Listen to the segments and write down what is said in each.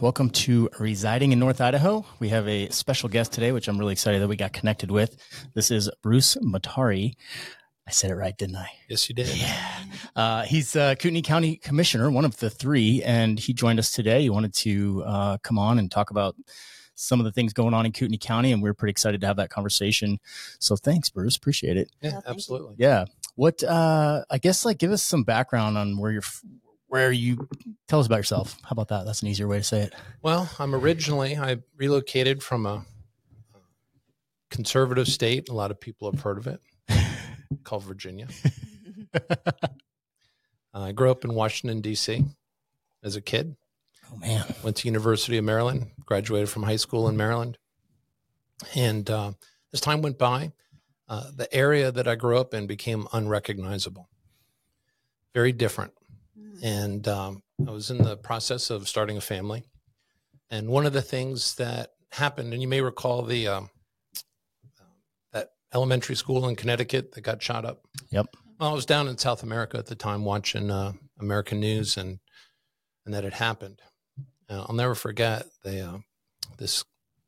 Welcome to Residing in North Idaho. We have a special guest today, which I'm really excited that we got connected with. This is Bruce Mattare. I said it right, didn't I? Yes, you did. Yeah. Uh, he's uh, Kootenai County Commissioner, one of the three, and he joined us today. He wanted to uh, come on and talk about some of the things going on in Kootenai County, and we're pretty excited to have that conversation. So thanks, Bruce. Appreciate it. Yeah, absolutely. Yeah. What, uh, I guess, like, give us some background on where you're, f- where you tell us about yourself. How about that? That's an easier way to say it. Well, I'm originally I relocated from a conservative state. A lot of people have heard of it, called Virginia. I grew up in Washington D.C. as a kid. Oh, man. Went to University of Maryland. Graduated from high school in Maryland. And uh, as time went by, uh, the area that I grew up in became unrecognizable. Very different. And um, I was in the process of starting a family. And one of the things that happened, and you may recall the um, that elementary school in Connecticut that got shot up. Yep. Well, I was down in South America at the time watching uh, American news, and and that had happened. Uh, I'll never forget the uh, this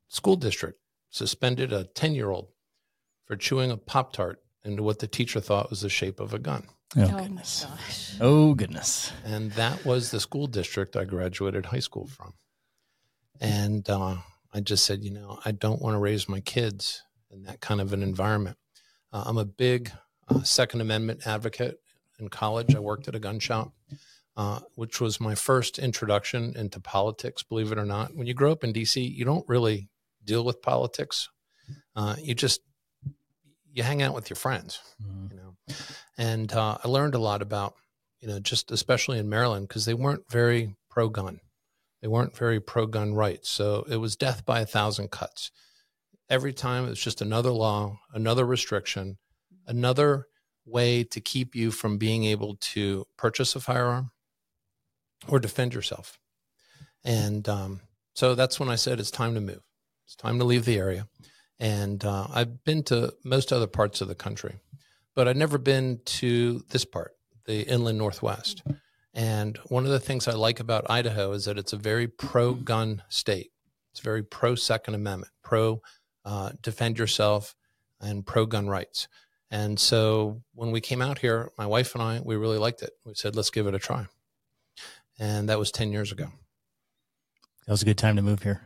school district suspended a ten year old for chewing a pop tart into what the teacher thought was the shape of a gun. Oh, Oh my goodness. gosh. Oh, goodness. and that was the school district I graduated high school from. And uh, I just said, you know, I don't want to raise my kids in that kind of an environment. Uh, I'm a big uh, Second Amendment advocate. In college, I worked at a gun shop, uh, which was my first introduction into politics. Believe it or not, when you grow up in DC, you don't really deal with politics. Uh, you just you hang out with your friends Mhm. you know and uh, i learned a lot about you know just especially in maryland because they weren't very pro-gun. They weren't very pro-gun rights. So it was death by a thousand cuts. Every time it was just another law another restriction another way to keep you from being able to purchase a firearm or defend yourself. And um, so that's when i said it's time to move. It's time to leave the area. And uh, I've been to most other parts of the country, but I've never been to this part, the inland Northwest. And one of the things I like about Idaho is that it's a very pro gun state. It's very pro Second Amendment, pro uh, defend yourself, and pro gun rights. And so when we came out here, my wife and I, we really liked it. We said, let's give it a try. And that was 10 years ago. That was a good time to move here.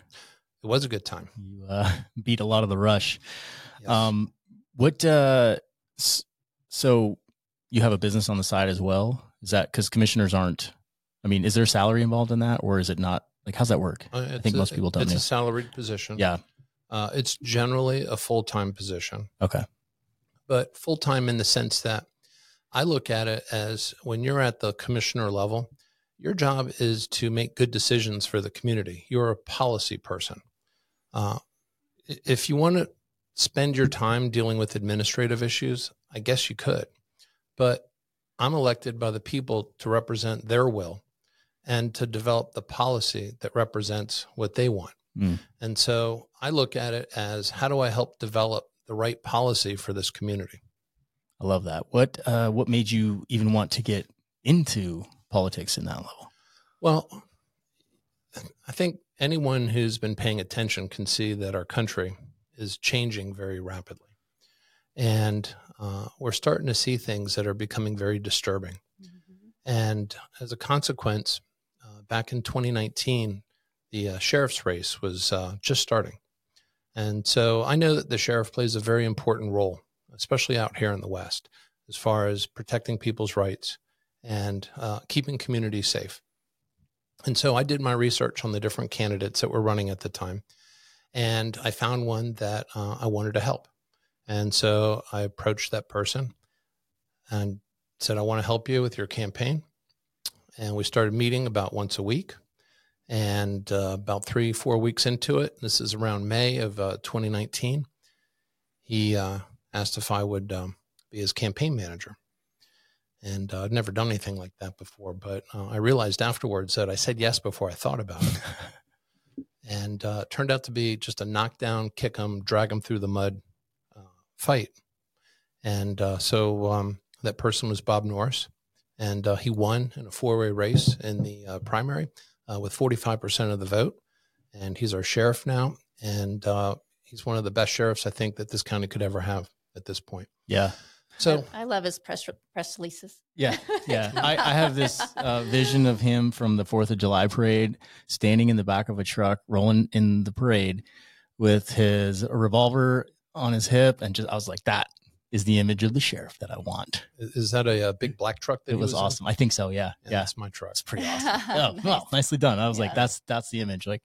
It was a good time. You uh, beat a lot of the rush. Yes. Um, what? Uh, so you have a business on the side as well? Is that because commissioners aren't? I mean, is there salary involved in that, or is it not? Like, how's that work? Uh, I think a- most people don't It's know. a salaried position. Yeah. Uh, it's generally a full time position, Okay. but full time in the sense that I look at it as when you're at the commissioner level, your job is to make good decisions for the community. You're a policy person. Uh, if you want to spend your time dealing with administrative issues, I guess you could, but I'm elected by the people to represent their will and to develop the policy that represents what they want. Mm. And so I look at it as how do I help develop the right policy for this community? I love that. What? Uh, what made you even want to get into politics in that level? Well, I think anyone who's been paying attention can see that our country is changing very rapidly. And uh, we're starting to see things that are becoming very disturbing. And as a consequence, uh, back in 2019, the uh, sheriff's race was uh, just starting. And so I know that the sheriff plays a very important role, especially out here in the West, as far as protecting people's rights and uh, keeping communities safe. And so I did my research on the different candidates that were running at the time. And I found one that uh, I wanted to help. And so I approached that person and said, I want to help you with your campaign. And we started meeting about once a week. And uh, about three, four weeks into it, this is around May of uh, 2019, he uh, asked if I would um, be his campaign manager. And uh, I'd never done anything like that before, but uh, I realized afterwards that I said yes before I thought about it. and uh, it turned out to be just a knockdown, kick him, drag him through the mud fight. And uh, so um, that person was Bob Norris, and uh, he won in a four way race in the uh, primary uh, with 45% of the vote. And he's our sheriff now. And uh, he's one of the best sheriffs I think that this county could ever have at this point. Yeah. So I, I love his press press releases. Yeah, yeah. I, I have this uh, vision of him from the Fourth of July parade, standing in the back of a truck, rolling in the parade, with his revolver on his hip, and just I was like, that is the image of the sheriff that I want. is that a, a big black truck? That It he was in? awesome. I think so. Yeah, Yeah, yeah. that's my truck. It's pretty awesome. Oh, Nice. well, nicely done. I was like, that's that's the image. Like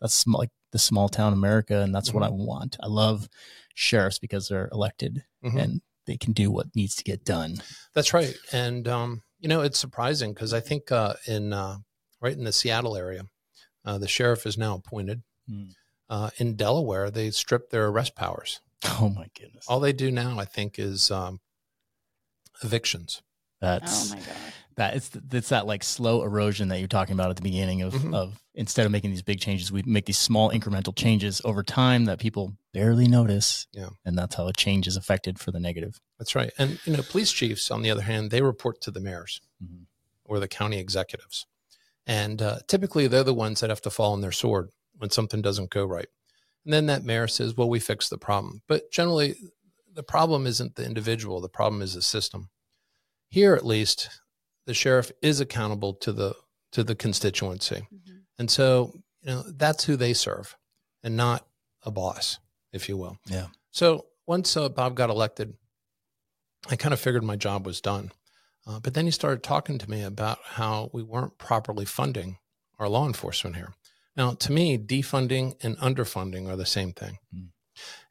that's sm- like the small town America, and that's what I want. I love sheriffs because they're elected Mhm. and they can do what needs to get done. That's right. And um, you know, it's surprising because I think uh, in uh, right in the Seattle area, uh, the sheriff is now appointed. Hmm. Uh, in Delaware, they stripped their arrest powers. Oh my goodness, All they do now, I think, is um, evictions. that's Oh my god. that it's it's that like slow erosion that you're talking about at the beginning of Mhm. of instead of making these big changes, we make these small incremental changes over time that people barely notice. Yeah. and that's how a change is affected for the negative. That's right. And you know, police chiefs, on the other hand, they report to the mayors Mhm. or the county executives, and uh, typically they're the ones that have to fall on their sword when something doesn't go right. And then that mayor says, "Well, we fixed the problem." But generally, the problem isn't the individual; the problem is the system. Here, at least, the sheriff is accountable to the to the constituency, Mhm. and so you know that's who they serve, and not a boss, if you will. Yeah. So once uh, Bob got elected, I kind of figured my job was done. Uh, but then he started talking to me about how we weren't properly funding our law enforcement here. Now, to me, defunding and underfunding are the same thing. Mm.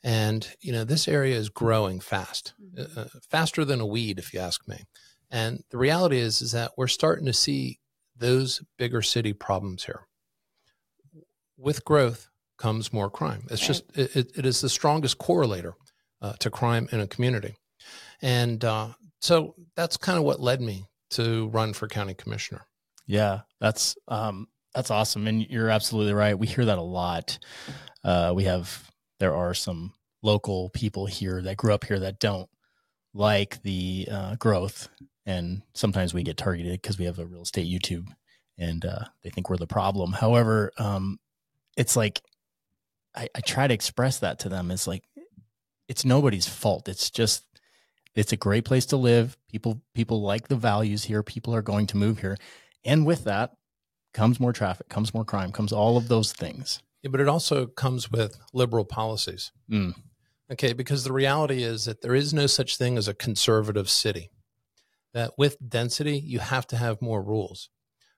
And, you know, this area is growing fast, Mhm. uh, faster than a weed, if you ask me. And the reality is, is that we're starting to see those bigger city problems here. With growth comes more crime. It's Right. just, it, it- it is the strongest correlator uh, to crime in a community. And uh, so that's kind of what led me to run for county commissioner. Yeah, that's um that's awesome, and you're absolutely right. We hear that a lot. Uh, we have there are some local people here that grew up here that don't like the uh, growth, and sometimes we get targeted because we have a real estate YouTube, and uh, they think we're the problem. However, um, it's like I, I try to express that to them. It's like it's nobody's fault. It's just it's a great place to live. People people like the values here. People are going to move here. And with that comes more traffic, comes more crime, comes all of those things. Yeah, but it also comes with liberal policies. Mm. Okay, because the reality is that there is no such thing as a conservative city. That with density, you have to have more rules.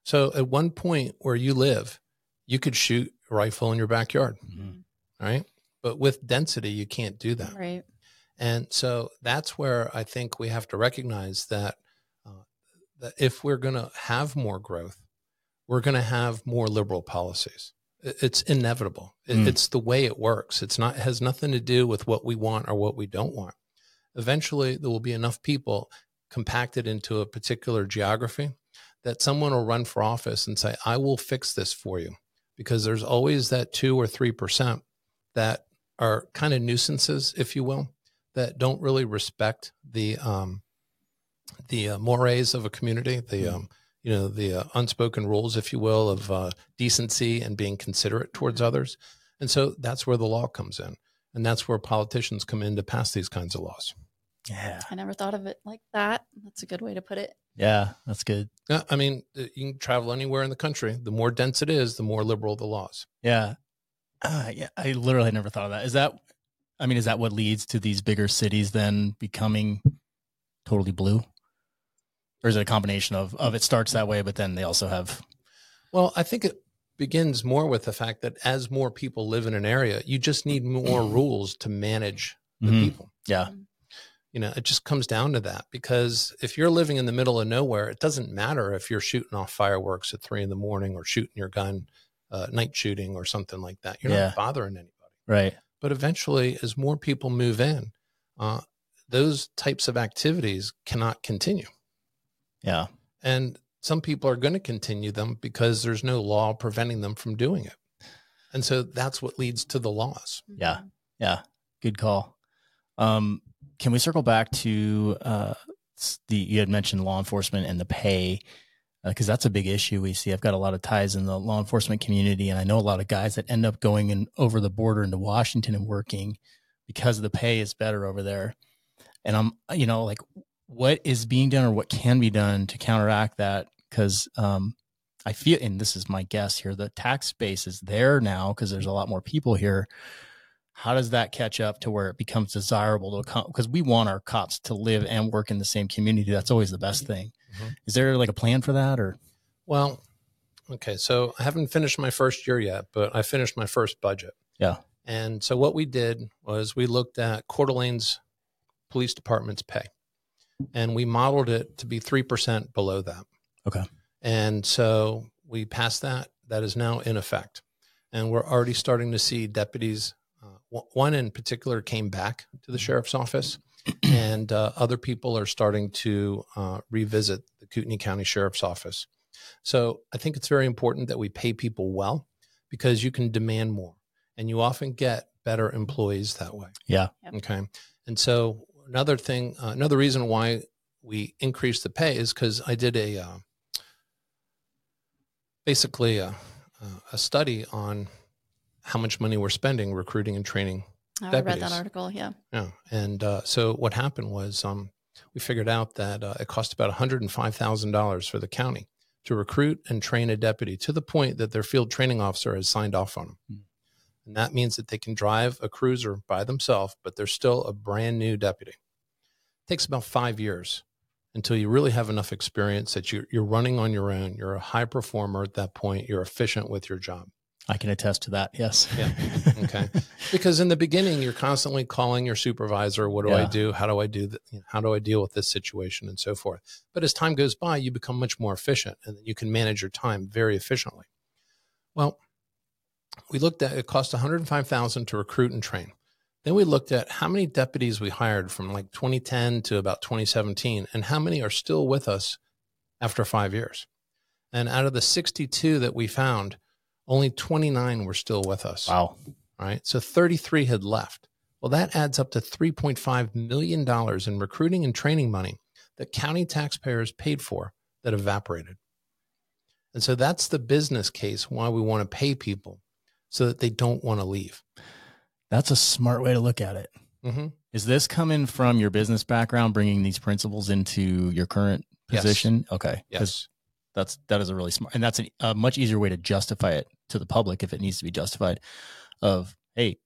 So at one point where you live, you could shoot a rifle in your backyard, Mhm. right? But with density, you can't do that. Right. And so that's where I think we have to recognize that uh, that if we're going to have more growth, we're going to have more liberal policies. It's inevitable. Mm. It's the way it works. It's not it has nothing to do with what we want or what we don't want. Eventually, there will be enough people compacted into a particular geography that someone will run for office and say, "I will fix this for you," because there's always that two or three percent that are kind of nuisances, if you will that don't really respect the um, the uh, mores of a community, the um, you know the uh, unspoken rules, if you will, of uh, decency and being considerate towards others. And so that's where the law comes in, and that's where politicians come in to pass these kinds of laws. Yeah. I never thought of it like that. That's a good way to put it. Yeah. That's good. Yeah, I mean, uh, you can travel anywhere in the country. The more dense it is, the more liberal the laws. Yeah. Uh, yeah. I literally never thought of that. Is that, I mean, is that what leads to these bigger cities then becoming totally blue? Or is it a combination of, of it starts that way, but then they also have, Well, I think it begins more with the fact that as more people live in an area, you just need more rules to manage the Mhm. people. Yeah. You know, it just comes down to that because if you're living in the middle of nowhere, it doesn't matter if you're shooting off fireworks at three in the morning or shooting your gun, uh, night shooting or something like that. You're Yeah. not bothering anybody. right. But eventually, as more people move in, uh, those types of activities cannot continue. Yeah. And some people are going to continue them because there's no law preventing them from doing it. And so that's what leads to the laws. Yeah. Yeah. Good call. Um, can we circle back to uh, the you had mentioned law enforcement and the pay? because that's a big issue we see. I've got a lot of ties in the law enforcement community, and I know a lot of guys that end up going in over the border into Washington and working because the pay is better over there. And I'm, you know, like what is being done or what can be done to counteract that? Because um, I feel, and this is my guess here, the tax base is there now because there's a lot more people here. How does that catch up to where it becomes desirable to come? Because we want our cops to live and work in the same community. That's always the best thing. Mm-hmm. Is there like a plan for that or? Well, okay. So I haven't finished my first year yet, but I finished my first budget. Yeah. And so what we did was we looked at Coeur d'Alene's police department's pay and we modeled it to be 3% below that. Okay. And so we passed that. That is now in effect. And we're already starting to see deputies. Uh, one in particular came back to the sheriff's office, and uh, other people are starting to uh, revisit the Kootenai County Sheriff's Office. So I think it's very important that we pay people well because you can demand more and you often get better employees that way. Yeah. Okay. And so another thing, uh, another reason why we increased the pay is because I did a uh, basically a, a, study on how much money we're spending recruiting and training. Oh, I read that article. Yeah. Yeah. And uh, so what happened was um, we figured out that uh, it cost about $105,000 for the county to recruit and train a deputy to the point that their field training officer has signed off on them. Mm. And that means that they can drive a cruiser by themselves, but they're still a brand new deputy. It takes about five years until you really have enough experience that you're, you're running on your own. You're a high performer at that point. You're efficient with your job. I can attest to that. Yes. Yeah. Okay. because in the beginning, you're constantly calling your supervisor. What do yeah. I do? How do I do that? How do I deal with this situation and so forth? But as time goes by, you become much more efficient and you can manage your time very efficiently. Well, we looked at it cost 105,000 to recruit and train. Then we looked at how many deputies we hired from like 2010 to about 2017 and how many are still with us after 5 years. And out of the 62 that we found, only 29 were still with us. Wow. Right. So 33 had left. Well, that adds up to $3.5 million in recruiting and training money that county taxpayers paid for that evaporated. And so that's the business case why we want to pay people so that they don't want to leave. That's a smart way to look at it. Mm-hmm. Is this coming from your business background, bringing these principles into your current position? Yes. Okay. Yes. That's that is a really smart, and that's a, a much easier way to justify it to the public if it needs to be justified. Of hey,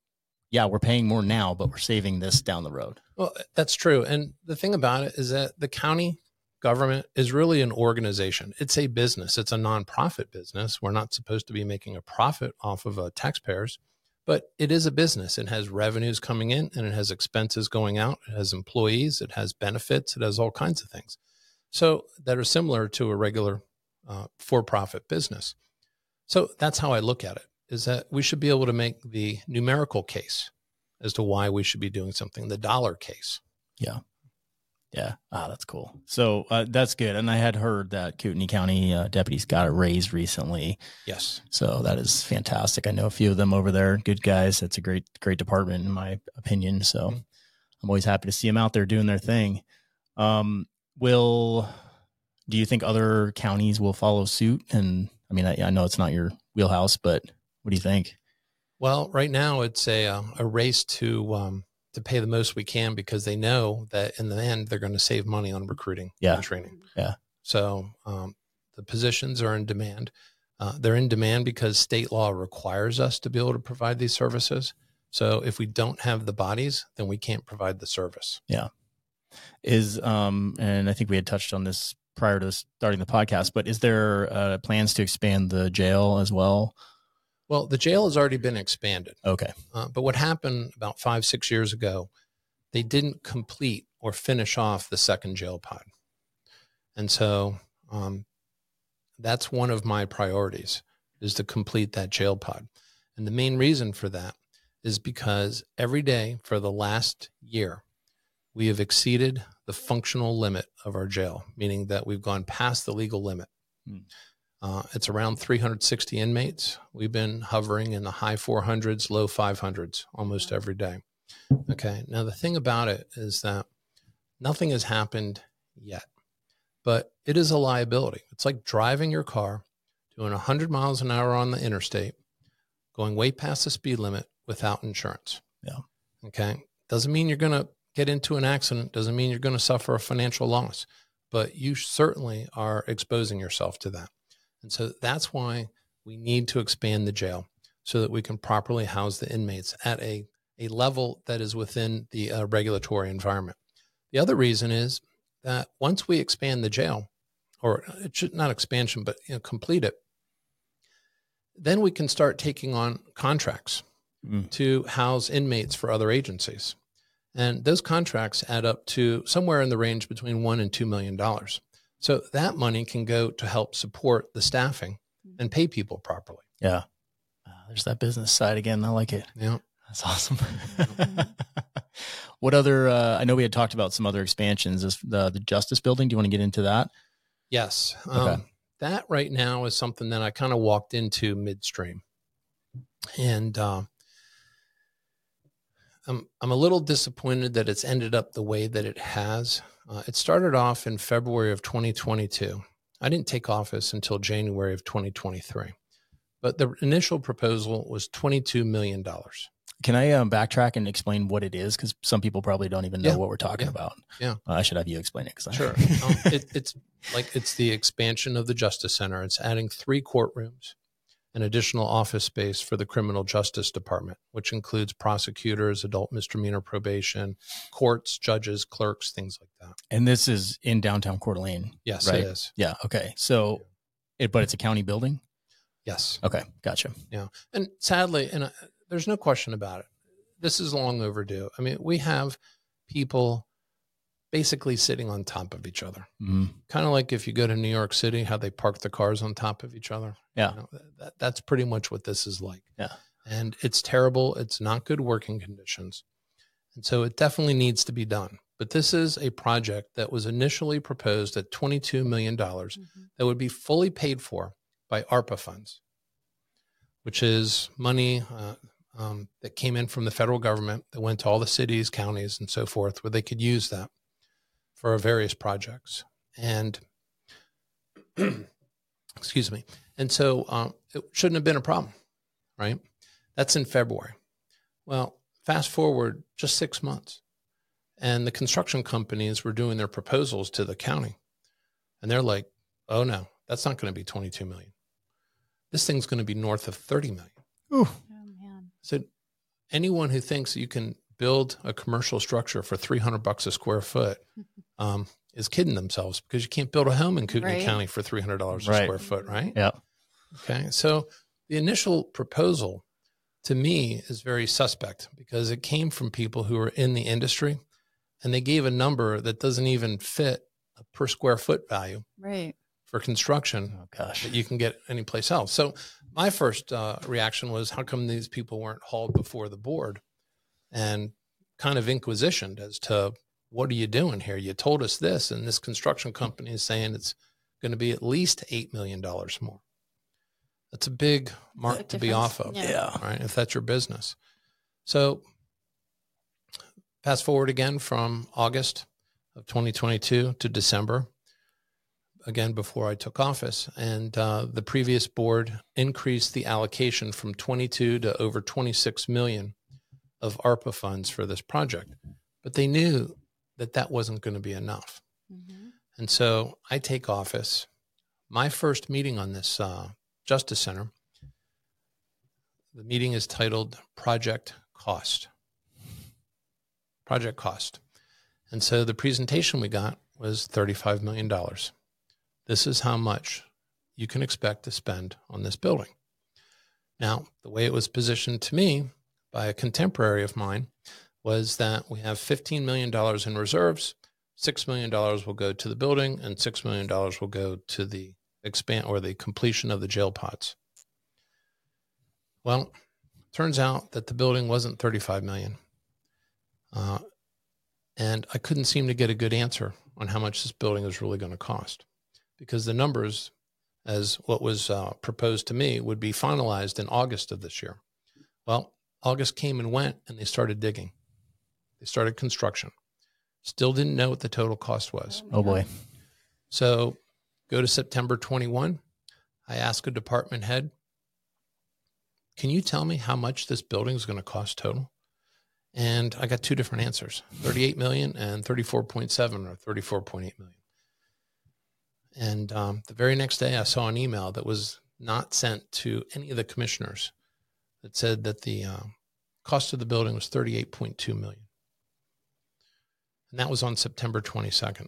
yeah, we're paying more now, but we're saving this down the road. Well, that's true. And the thing about it is that the county government is really an organization. It's a business. It's a nonprofit business. We're not supposed to be making a profit off of uh, taxpayers, but it is a business. It has revenues coming in and it has expenses going out. It has employees. It has benefits. It has all kinds of things. So that are similar to a regular uh, for-profit business. So that's how I look at it. Is that we should be able to make the numerical case as to why we should be doing something, the dollar case. Yeah. Yeah. Ah, that's cool. So uh, that's good. And I had heard that Kootenai County uh, deputies got a raise recently. Yes. So that is fantastic. I know a few of them over there. Good guys. That's a great, great department in my opinion. So mm-hmm. I'm always happy to see them out there doing their thing. Um, will, do you think other counties will follow suit? And I mean, I, I know it's not your wheelhouse, but what do you think? Well, right now it's a, uh, a race to, um, to pay the most we can because they know that in the end they're going to save money on recruiting yeah. and training. Yeah. So um, the positions are in demand. Uh, they're in demand because state law requires us to be able to provide these services. So if we don't have the bodies, then we can't provide the service. Yeah. Is um and I think we had touched on this prior to starting the podcast, but is there uh, plans to expand the jail as well? Well, the jail has already been expanded. Okay. Uh, but what happened about five, six years ago, they didn't complete or finish off the second jail pod. And so um, that's one of my priorities is to complete that jail pod. And the main reason for that is because every day for the last year, we have exceeded the functional limit of our jail, meaning that we've gone past the legal limit. Hmm. Uh, it's around 360 inmates. We've been hovering in the high 400s, low 500s almost every day. Okay. Now, the thing about it is that nothing has happened yet. but it is a liability. It's like driving your car doing 100 miles an hour on the interstate, going way past the speed limit without insurance. Yeah. Okay. Doesn't mean you're going to get into an accident, doesn't mean you're going to suffer a financial loss, but you certainly are exposing yourself to that. And so that's why we need to expand the jail so that we can properly house the inmates at a, a level that is within the uh, regulatory environment. The other reason is that once we expand the jail, or it should not expansion, but you know, complete it, then we can start taking on contracts mm. to house inmates for other agencies. And those contracts add up to somewhere in the range between one and two million dollars. So that money can go to help support the staffing and pay people properly. Yeah. Uh, there's that business side again. I like it. Yeah. That's awesome. what other, uh, I know we had talked about some other expansions, Is the, the Justice Building. Do you want to get into that? Yes. Okay. Um, that right now is something that I kind of walked into midstream. And uh, I'm, I'm a little disappointed that it's ended up the way that it has. Uh, it started off in February of 2022. I didn't take office until January of 2023, but the initial proposal was $22 million. Can I um, backtrack and explain what it is? Because some people probably don't even know yeah. what we're talking yeah. about. Yeah, uh, I should have you explain it. Because sure, um, it, it's like it's the expansion of the Justice Center. It's adding three courtrooms, and additional office space for the Criminal Justice Department, which includes prosecutors, adult misdemeanor probation, courts, judges, clerks, things like that. And this is in downtown Coeur d'Alene. Yes, right? it is. Yeah. Okay. So, it but it's a county building. Yes. Okay. Gotcha. Yeah. And sadly, and uh, there's no question about it. This is long overdue. I mean, we have people basically sitting on top of each other. Mm-hmm. Kind of like if you go to New York City, how they park the cars on top of each other. Yeah. You know, that, that's pretty much what this is like. Yeah. And it's terrible. It's not good working conditions. And so it definitely needs to be done. But this is a project that was initially proposed at $22 million mm-hmm. that would be fully paid for by ARPA funds, which is money uh, um, that came in from the federal government that went to all the cities, counties, and so forth, where they could use that for our various projects. And excuse me. And so um, it shouldn't have been a problem, right? That's in February. Well, fast forward just six months, and the construction companies were doing their proposals to the county, and they're like, "Oh no, that's not going to be 22 million. This thing's going to be north of 30 million." Ooh. Oh man! So anyone who thinks you can build a commercial structure for 300 bucks a square foot um, is kidding themselves because you can't build a home in Kootenai right. County for $300 a right. square foot, right? Yeah. Okay. So the initial proposal to me is very suspect because it came from people who are in the industry and they gave a number that doesn't even fit a per square foot value. Right. For construction oh, gosh. that you can get anyplace else. So my first uh, reaction was, how come these people weren't hauled before the board? And kind of inquisitioned as to what are you doing here? You told us this, and this construction company is saying it's going to be at least $8 million more. That's a big mark to be off of. Yeah. Right. If that's your business. So fast forward again from August of 2022 to December, again before I took office, and uh, the previous board increased the allocation from 22 to over 26 million of ARPA funds for this project, but they knew that that wasn't going to be enough. Mm-hmm. And so I take office. My first meeting on this uh, Justice Center, the meeting is titled Project Cost. Project Cost. And so the presentation we got was $35 million. This is how much you can expect to spend on this building. Now, the way it was positioned to me by a contemporary of mine was that we have $15 million in reserves. $6 million will go to the building and $6 million will go to the expand or the completion of the jail pods. Well, turns out that the building wasn't 35 million. Uh, and I couldn't seem to get a good answer on how much this building is really going to cost because the numbers, as what was uh, proposed to me, would be finalized in August of this year. Well, August came and went and they started digging. They started construction. Still didn't know what the total cost was. Oh boy. So go to September 21. I ask a department head, can you tell me how much this building is going to cost total? And I got two different answers 38 million and 34.7 or 34.8 million. And um, the very next day, I saw an email that was not sent to any of the commissioners that said that the uh, cost of the building was 38.2 million. And that was on September 22nd.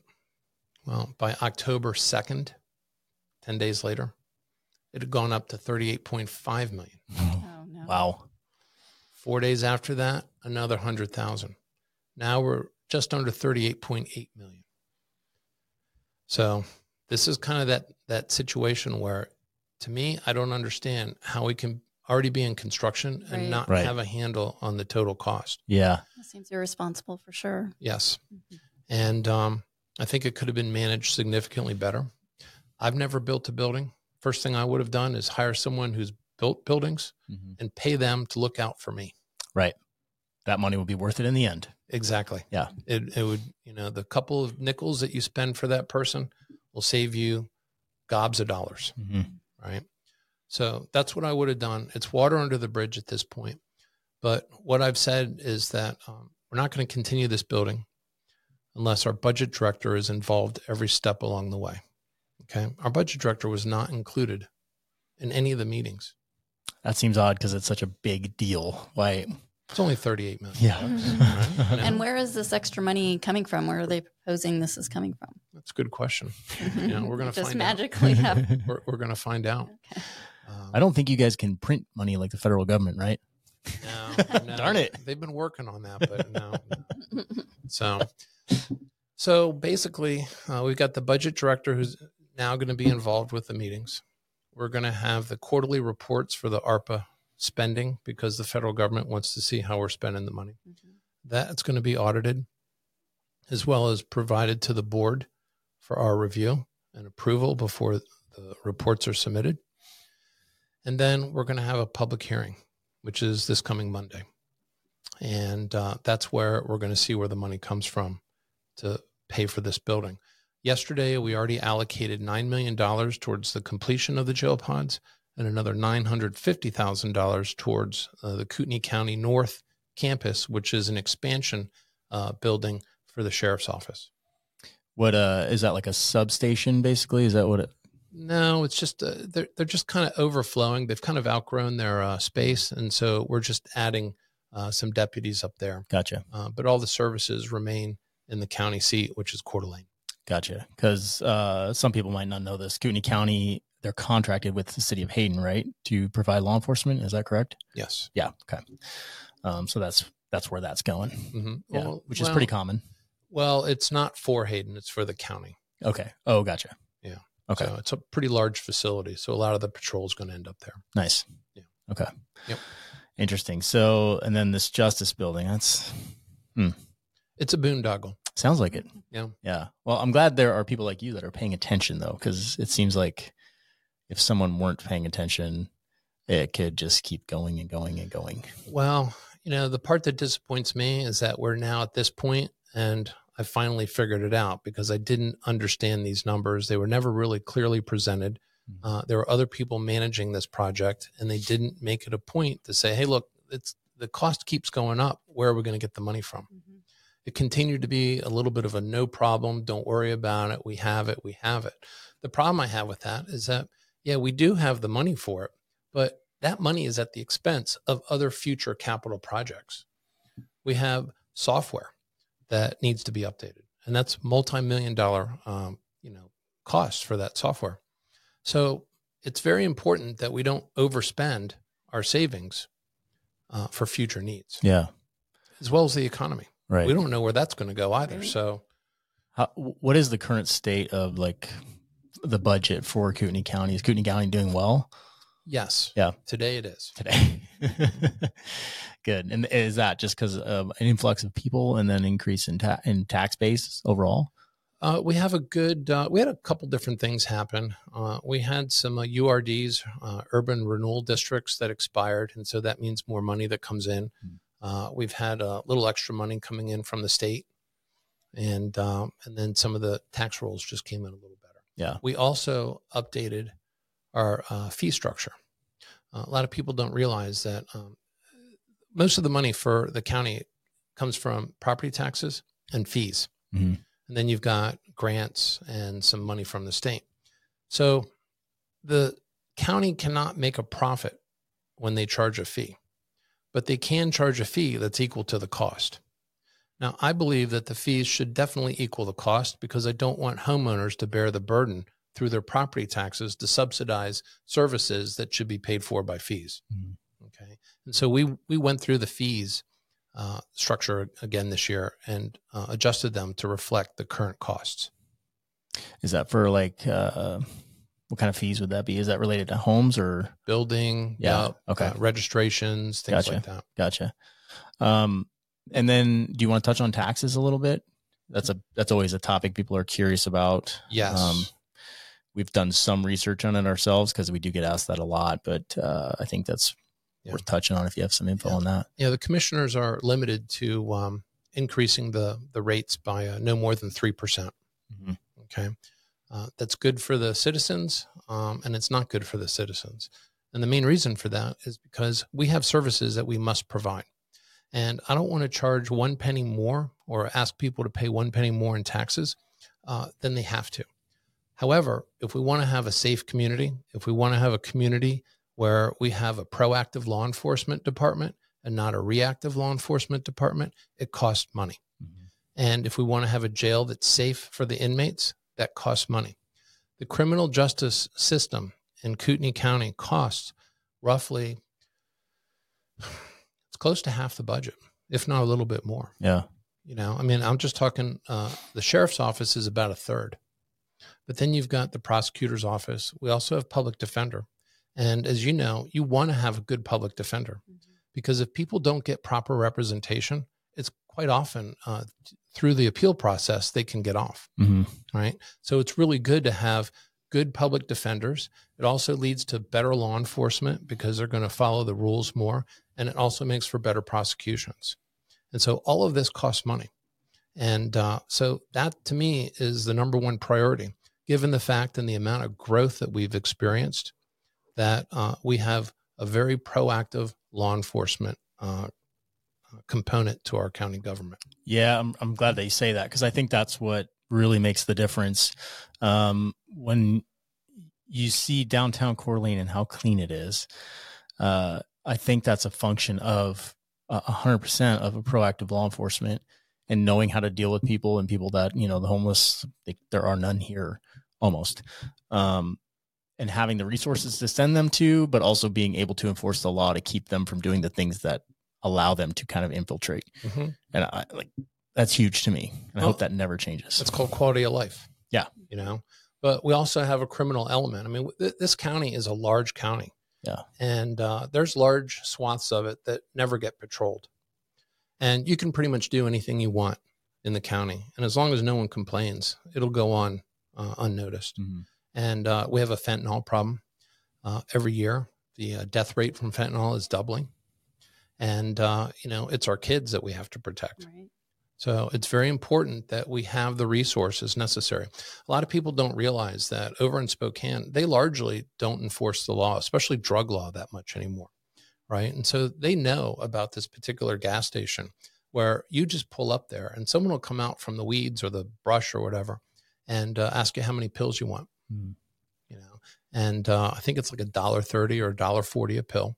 Well, by October 2nd, 10 days later, it had gone up to 38.5 million. Oh, no. Wow. Four days after that, another 100,000. Now we're just under 38.8 million. So this is kind of that that situation where to me, I don't understand how we can already be in construction and right. not right. have a handle on the total cost. Yeah. That seems irresponsible for sure. Yes. Mm-hmm. And um, I think it could have been managed significantly better. I've never built a building. First thing I would have done is hire someone who's built buildings mm-hmm. and pay them to look out for me. Right. That money will be worth it in the end. Exactly. Yeah. It, it would, you know, the couple of nickels that you spend for that person will save you gobs of dollars. Mm-hmm. Right. So that's what I would have done. It's water under the bridge at this point. But what I've said is that um, we're not going to continue this building unless our budget director is involved every step along the way. Okay. Our budget director was not included in any of the meetings. That seems odd because it's such a big deal. Why? It's only 38 million. Yeah. Mm-hmm. Right? and where is this extra money coming from? Where are they proposing this is coming from? That's a good question. You know, we're going to find magically out. Have... We're, we're going to find out. Okay. Um, I don't think you guys can print money like the federal government, right? No, no. darn it. They've been working on that, but no. no. So, so basically, uh, we've got the budget director who's now going to be involved with the meetings. We're going to have the quarterly reports for the ARPA spending because the federal government wants to see how we're spending the money. Mm-hmm. That's going to be audited as well as provided to the board for our review and approval before the reports are submitted. And then we're going to have a public hearing, which is this coming Monday. And uh, that's where we're going to see where the money comes from to pay for this building. Yesterday, we already allocated $9 million towards the completion of the jail pods and another $950,000 towards uh, the Kootenai County North campus, which is an expansion uh, building for the sheriff's office. What uh, is that like a substation basically? Is that what it no, it's just uh, they're they're just kind of overflowing. They've kind of outgrown their uh, space, and so we're just adding uh, some deputies up there. Gotcha. Uh, but all the services remain in the county seat, which is Coeur d'Alene. Gotcha. Because uh, some people might not know this. Kootenai County, they're contracted with the city of Hayden, right, to provide law enforcement. Is that correct? Yes. Yeah. Okay. Um, so that's that's where that's going. Mm-hmm. Yeah, well, which is well, pretty common. Well, it's not for Hayden; it's for the county. Okay. Oh, gotcha. Okay. So it's a pretty large facility. So a lot of the patrol is going to end up there. Nice. Yeah. Okay. Yep. Interesting. So, and then this justice building, that's, hmm. It's a boondoggle. Sounds like it. Yeah. Yeah. Well, I'm glad there are people like you that are paying attention though, because it seems like if someone weren't paying attention, it could just keep going and going and going. Well, you know, the part that disappoints me is that we're now at this point and I finally figured it out because I didn't understand these numbers. They were never really clearly presented. Mm-hmm. Uh, there were other people managing this project, and they didn't make it a point to say, "Hey, look, it's the cost keeps going up. Where are we going to get the money from?" Mm-hmm. It continued to be a little bit of a no problem. Don't worry about it. We have it. We have it. The problem I have with that is that yeah, we do have the money for it, but that money is at the expense of other future capital projects. We have software that needs to be updated, and that's multi-million dollar, um, you know, cost for that software. So it's very important that we don't overspend our savings uh, for future needs. Yeah, as well as the economy. Right. We don't know where that's going to go either. So, How, what is the current state of like the budget for Kootenai County? Is Kootenai County doing well? Yes. Yeah. Today it is. Today. Good. And is that just because of an influx of people and then increase in, ta- in tax base overall? Uh, we have a good, uh, we had a couple different things happen. Uh, we had some URDs, uh, urban renewal districts that expired. And so that means more money that comes in. Mm. we've had a little extra money coming in from the state. And, um, and then some of the tax rolls just came in a little better. Yeah. We also updated our uh, fee structure. Uh, a lot of people don't realize that um, most of the money for the county comes from property taxes and fees. Mhm. And then you've got grants and some money from the state. So the county cannot make a profit when they charge a fee, but they can charge a fee that's equal to the cost. Now, I believe that the fees should definitely equal the cost because I don't want homeowners to bear the burden through their property taxes to subsidize services that should be paid for by fees. Mhm. Okay. And so we, we went through the fees uh, structure again this year and uh, adjusted them to reflect the current costs. Is that for like uh, what kind of fees would that be? Is that related to homes or Building, Yeah, okay. uh, registrations, things like that. gotcha? Um, and then do you want to touch on taxes a little bit? That's a that's always a topic people are curious about. Yes. Um, we've done some research on it ourselves because we do get asked that a lot, but uh, I think that's Yeah. worth touching on if you have some info Yeah. on that. Yeah, the commissioners are limited to um, increasing the the rates by uh, no more than three percent. Mhm. Okay, uh, that's good for the citizens, um, and it's not good for the citizens. And the main reason for that is because we have services that we must provide, and I don't want to charge one penny more or ask people to pay one penny more in taxes uh, than they have to. However, if we want to have a safe community, if we want to have a community where we have a proactive law enforcement department and not a reactive law enforcement department, it costs money. Mhm. And if we want to have a jail that's safe for the inmates, that costs money. The criminal justice system in Kootenai County costs roughly it's close to half the budget, if not a little bit more. Yeah. You know, I mean, I'm just talking uh, the sheriff's office is about a third. But then you've got the prosecutor's office. We also have public defender. And as you know, you want to have a good public defender because if people don't get proper representation, it's quite often uh, through the appeal process, they can get off hmm right? So it's really good to have good public defenders. It also leads to better law enforcement because they're going to follow the rules more. And it also makes for better prosecutions. And so all of this costs money. And uh, so that to me is the number one priority, given the fact and the amount of growth that we've experienced, that uh, we have a very proactive law enforcement uh, component to our county government. Yeah, I'm I'm glad that you say that because I think that's what really makes the difference. Um, when you see downtown Coeur d'Alene and how clean it is, uh, I think that's a function of a hundred percent of a proactive law enforcement and knowing how to deal with people and people that you know the homeless. They, there are none here, almost. Um, and having the resources to send them to, but also being able to enforce the law to keep them from doing the things that allow them to kind of infiltrate and I like that's huge to me. And I hope that never changes. It's called quality of life. Yeah. You know, but we also have a criminal element. I mean, th- this county is a large county. Yeah. And uh, there's large swaths of it that never get patrolled. And you can pretty much do anything you want in the county. And as long as no one complains, it'll go on uh, unnoticed. Mhm. And uh, we have a fentanyl problem uh, every year. The uh, death rate from fentanyl is doubling. And, uh, you know, it's our kids that we have to protect. Right. So it's very important that we have the resources necessary. A lot of people don't realize that over in Spokane, they largely don't enforce the law, especially drug law, that much anymore. Right. And so they know about this particular gas station where you just pull up there and someone will come out from the weeds or the brush or whatever and uh, ask you how many pills you want. Mhm. You know, and uh, I think it's like a dollar thirty or a dollar forty a pill,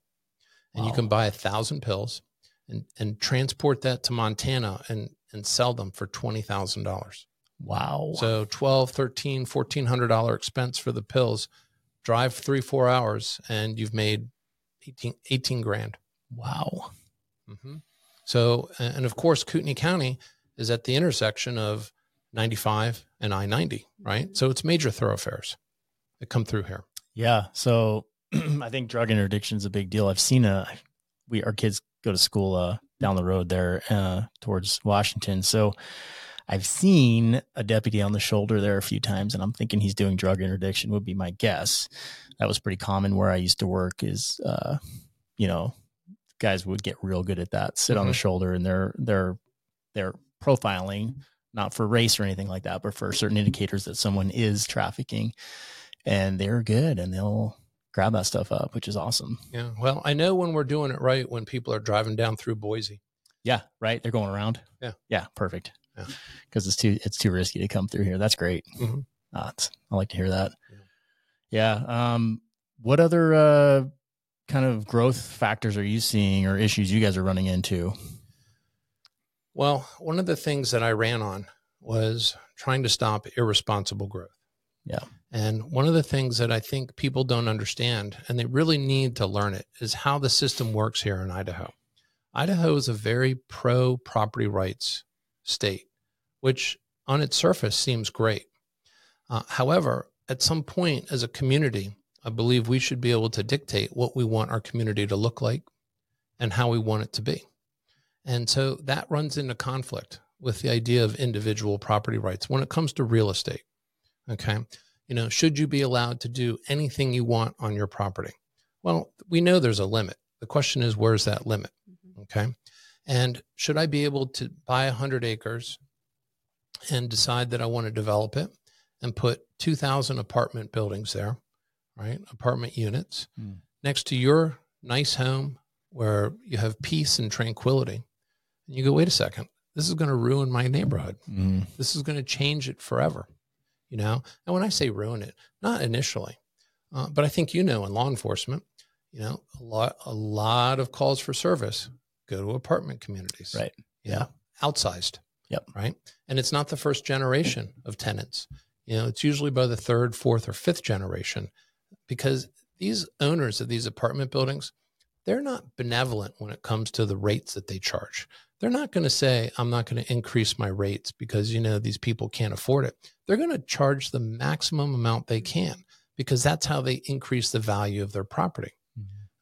and you can buy a thousand pills and and transport that to Montana and and sell them for twenty thousand dollars. Wow. So twelve, thirteen, fourteen hundred dollar expense for the pills. Drive three four hours and you've made 18, 18 grand. wow. hmm So and of course Kootenai County is at the intersection of ninety five and I ninety, right? So it's major thoroughfares that come through here. Yeah. So I think drug interdiction is a big deal. I've seen a we our kids go to school uh, down the road there uh, towards Washington. So I've seen a deputy on the shoulder there a few times, and I'm thinking he's doing drug interdiction. Would be my guess. That was pretty common where I used to work. Is uh, you know, guys would get real good at that. Sit on the Mhm. shoulder, and they're they're they're profiling not for race or anything like that, but for certain indicators that someone is trafficking, and they're good and they'll grab that stuff up, which is awesome. Yeah. Well, I know when we're doing it right when people are driving down through Boise. Yeah, right. They're going around. Yeah. Yeah. Perfect. Yeah. Because it's too it's too risky to come through here. That's great. Mhm. Uh, I like to hear that. Yeah. Yeah. Um, what other uh, kind of growth factors are you seeing or issues you guys are running into? Well, one of the things that I ran on was trying to stop irresponsible growth. Yeah. And one of the things that I think people don't understand, and they really need to learn it, is how the system works here in Idaho. Idaho is a very pro property rights state, which on its surface seems great. Uh, however, at some point as a community, I believe we should be able to dictate what we want our community to look like and how we want it to be. And so that runs into conflict with the idea of individual property rights when it comes to real estate. Okay. You know, should you be allowed to do anything you want on your property? Well, we know there's a limit. The question is, where's that limit? Mhm. Okay. And should I be able to buy 100 acres and decide that I want to develop it and put 2,000 apartment buildings there, right? Apartment units Hmm. next to your nice home where you have peace and tranquility. And you go, wait a second, this is going to ruin my neighborhood. Mm, This is going to change it forever. You know, and when I say ruin it, not initially, uh, but I think you know in law enforcement, you know, a lot, a lot of calls for service go to apartment communities, Right. Yeah. know, outsized. Yep. Right. And it's not the first generation of tenants. You know, it's usually by the third, fourth, or fifth generation because these owners of these apartment buildings, they're not benevolent when it comes to the rates that they charge. They're not going to say, I'm not going to increase my rates because, you know, these people can't afford it. They're going to charge the maximum amount they can because that's how they increase the value of their property.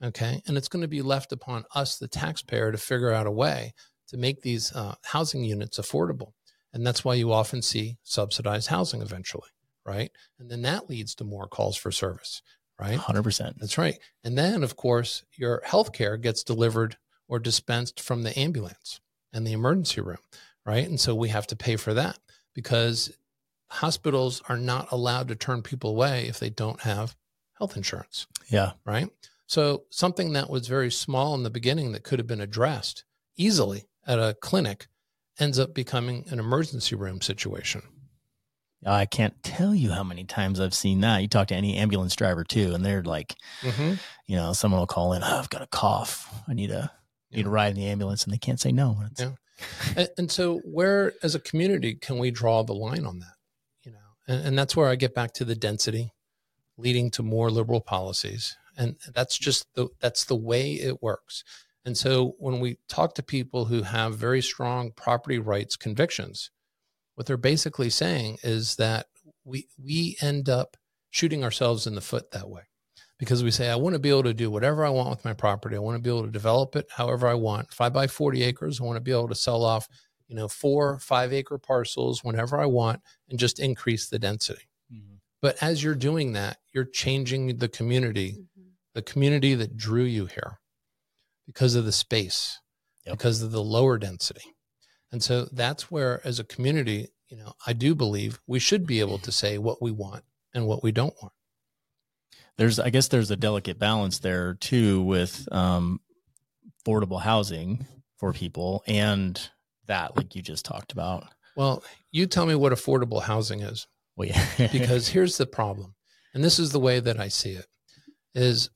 Okay. And it's going to be left upon us, the taxpayer, to figure out a way to make these uh, housing units affordable. And that's why you often see subsidized housing eventually. Right. And then that leads to more calls for service. Right. 100%. That's right. And then, of course, your health care gets delivered or dispensed from the ambulance and the emergency room, right? And so we have to pay for that because hospitals are not allowed to turn people away if they don't have health insurance, Yeah. right? So something that was very small in the beginning that could have been addressed easily at a clinic ends up becoming an emergency room situation. I can't tell you how many times I've seen that. You talk to any ambulance driver too, and they're like, Mm-hmm. you know, someone will call in, oh, I've got a cough. I need a need a ride in the ambulance, and they can't say no. Yeah. and, and so where as a community can we draw the line on that you know and, and that's where i get back to the density leading to more liberal policies and that's just the that's the way it works and so when we talk to people who have very strong property rights convictions what they're basically saying is that we we end up shooting ourselves in the foot that way because we say i want to be able to do whatever i want with my property i want to be able to develop it however i want if i buy 40 acres i want to be able to sell off you know four five acre parcels whenever i want and just increase the density Mhm. but as you're doing that you're changing the community Mhm. the community that drew you here because of the space, Yep. because of the lower density. And so that's where, as a community, you know, I do believe we should be able to say what we want and what we don't want. there's I guess there's a delicate balance there too with um, affordable housing for people and that like you just talked about. Well, you tell me what affordable housing is, Wait, because here's the problem. And this is the way that I see it is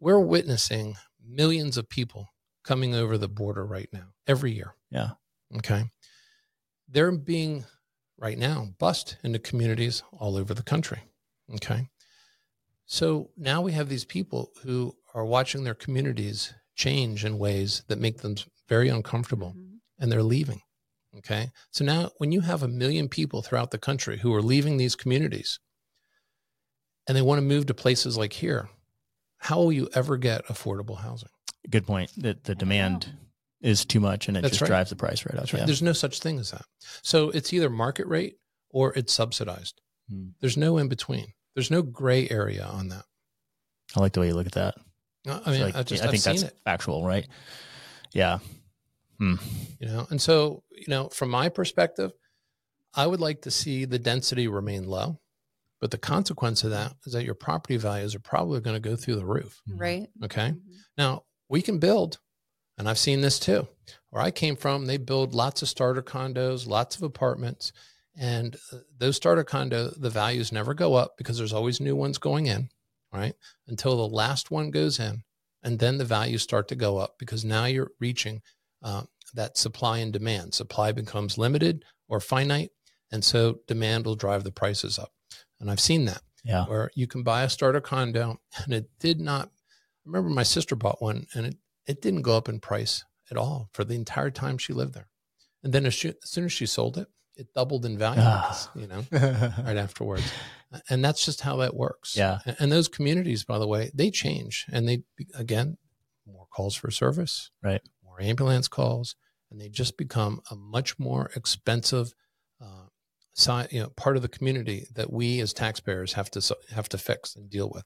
we're witnessing millions of people coming over the border right now every year. Yeah. Okay. They're being right now bussed into communities all over the country. Okay. So now we have these people who are watching their communities change in ways that make them very uncomfortable Mhm. and they're leaving. Okay. So now when you have a million people throughout the country who are leaving these communities and they want to move to places like here, how will you ever get affordable housing? good point. That the demand is too much and it That's just right. drives the price right up. That's right. Yeah. There's no such thing as that. So it's either market rate or it's subsidized. Hmm. There's no in between. There's no gray area on that. I like the way you look at that. I mean, like- I just I I've think seen that's it, factual, right? Yeah. Hmm. you know. And so, you know, from my perspective, I would like to see the density remain low, but the consequence of that is that your property values are probably going to go through the roof. Right. Okay. Mhm. Now we can build, and I've seen this too. Where I came from, they build lots of starter condos, lots of apartments, and uh, those starter condo, the values never go up because there's always new ones going in, right? Until the last one goes in, and then the values start to go up because now you're reaching uh, that supply and demand. Supply becomes limited or finite, and so demand will drive the prices up. And I've seen that Yeah. where you can buy a starter condo and it did not I remember my sister bought one and it, it didn't go up in price at all for the entire time she lived there. And then as, she, as soon as she sold it, it doubled in value, Ah. you know, right afterwards. And that's just how that works. Yeah. And, and those communities, by the way, they change and they, again, more calls for service, Right. more ambulance calls, and they just become a much more expensive uh, side, you know, part of the community that we as taxpayers have to have to fix and deal with.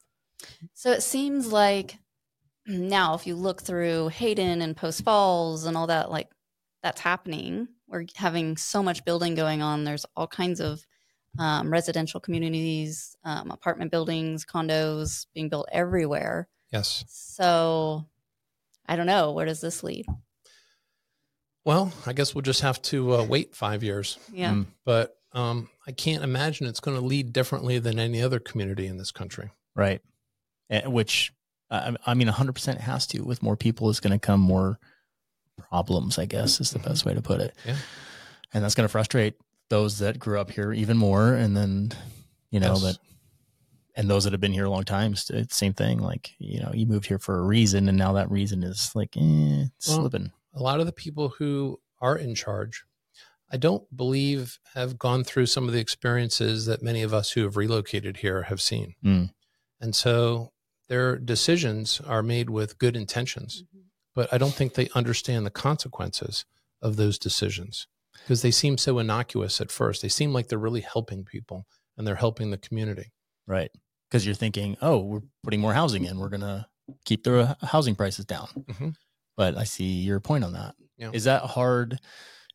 So it seems like now, if you look through Hayden and Post Falls and all that, like that's happening. We're having so much building going on. There's all kinds of um, residential communities, um, apartment buildings, condos being built everywhere. Yes. So I don't know. Where does this lead? Well, I guess we'll just have to uh, wait five years, Yeah. Mm. but um, I can't imagine it's going to lead differently than any other community in this country. Right. And which, I, I mean, 100% has to. With more people is going to come more problems, I guess is the best way to put it. Yeah. And that's going to frustrate those that grew up here even more. And then, you know, Yes. that, and those that have been here a long time, it's the same thing. Like, you know, you moved here for a reason and now that reason is like, eh, it's Well, slipping. A lot of the people who are in charge, I don't believe have gone through some of the experiences that many of us who have relocated here have seen. Mm. And so their decisions are made with good intentions, but I don't think they understand the consequences of those decisions because they seem so innocuous at first. They seem like they're really helping people and they're helping the community. Right. Because you're thinking, oh, we're putting more housing in. We're going to keep the housing prices down. Mhm. But I see your point on that. Yeah. Is that hard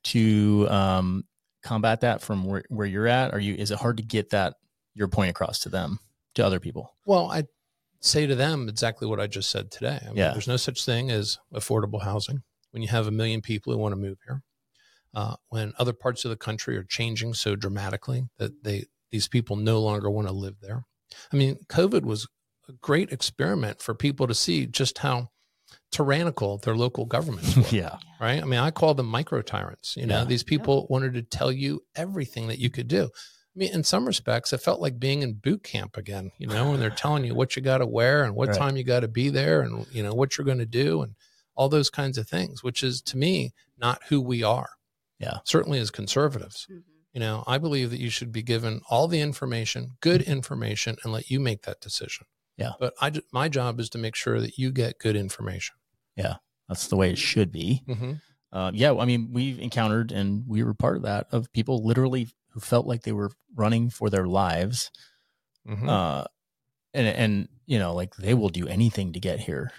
to um, combat that from where, where you're at? Are you? Is it hard to get that your point across to them, to other people? Well, I say to them exactly what I just said today. I mean, Yeah. There's no such thing as affordable housing when you have a million people who want to move here. Uh, when other parts of the country are changing so dramatically that they these people no longer want to live there. I mean, COVID was a great experiment for people to see just how tyrannical their local governments were. yeah. right? I mean, I call them micro tyrants. You know, Yeah. these people wanted to tell you everything that you could do. I mean, in some respects, it felt like being in boot camp again, you know, when they're telling you what you got to wear and what Right. time you got to be there and, you know, what you're going to do and all those kinds of things, which is to me not who we are. Yeah. Certainly as conservatives. Mhm. You know, I believe that you should be given all the information, good information, and let you make that decision. Yeah. But I, my job is to make sure that you get good information. Yeah. That's the way it should be. Mm-hmm. Uh, yeah. I mean, we've encountered, and we were part of that, of people literally who felt like they were running for their lives. Mm-hmm. Uh, and, and, you know, like they will do anything to get here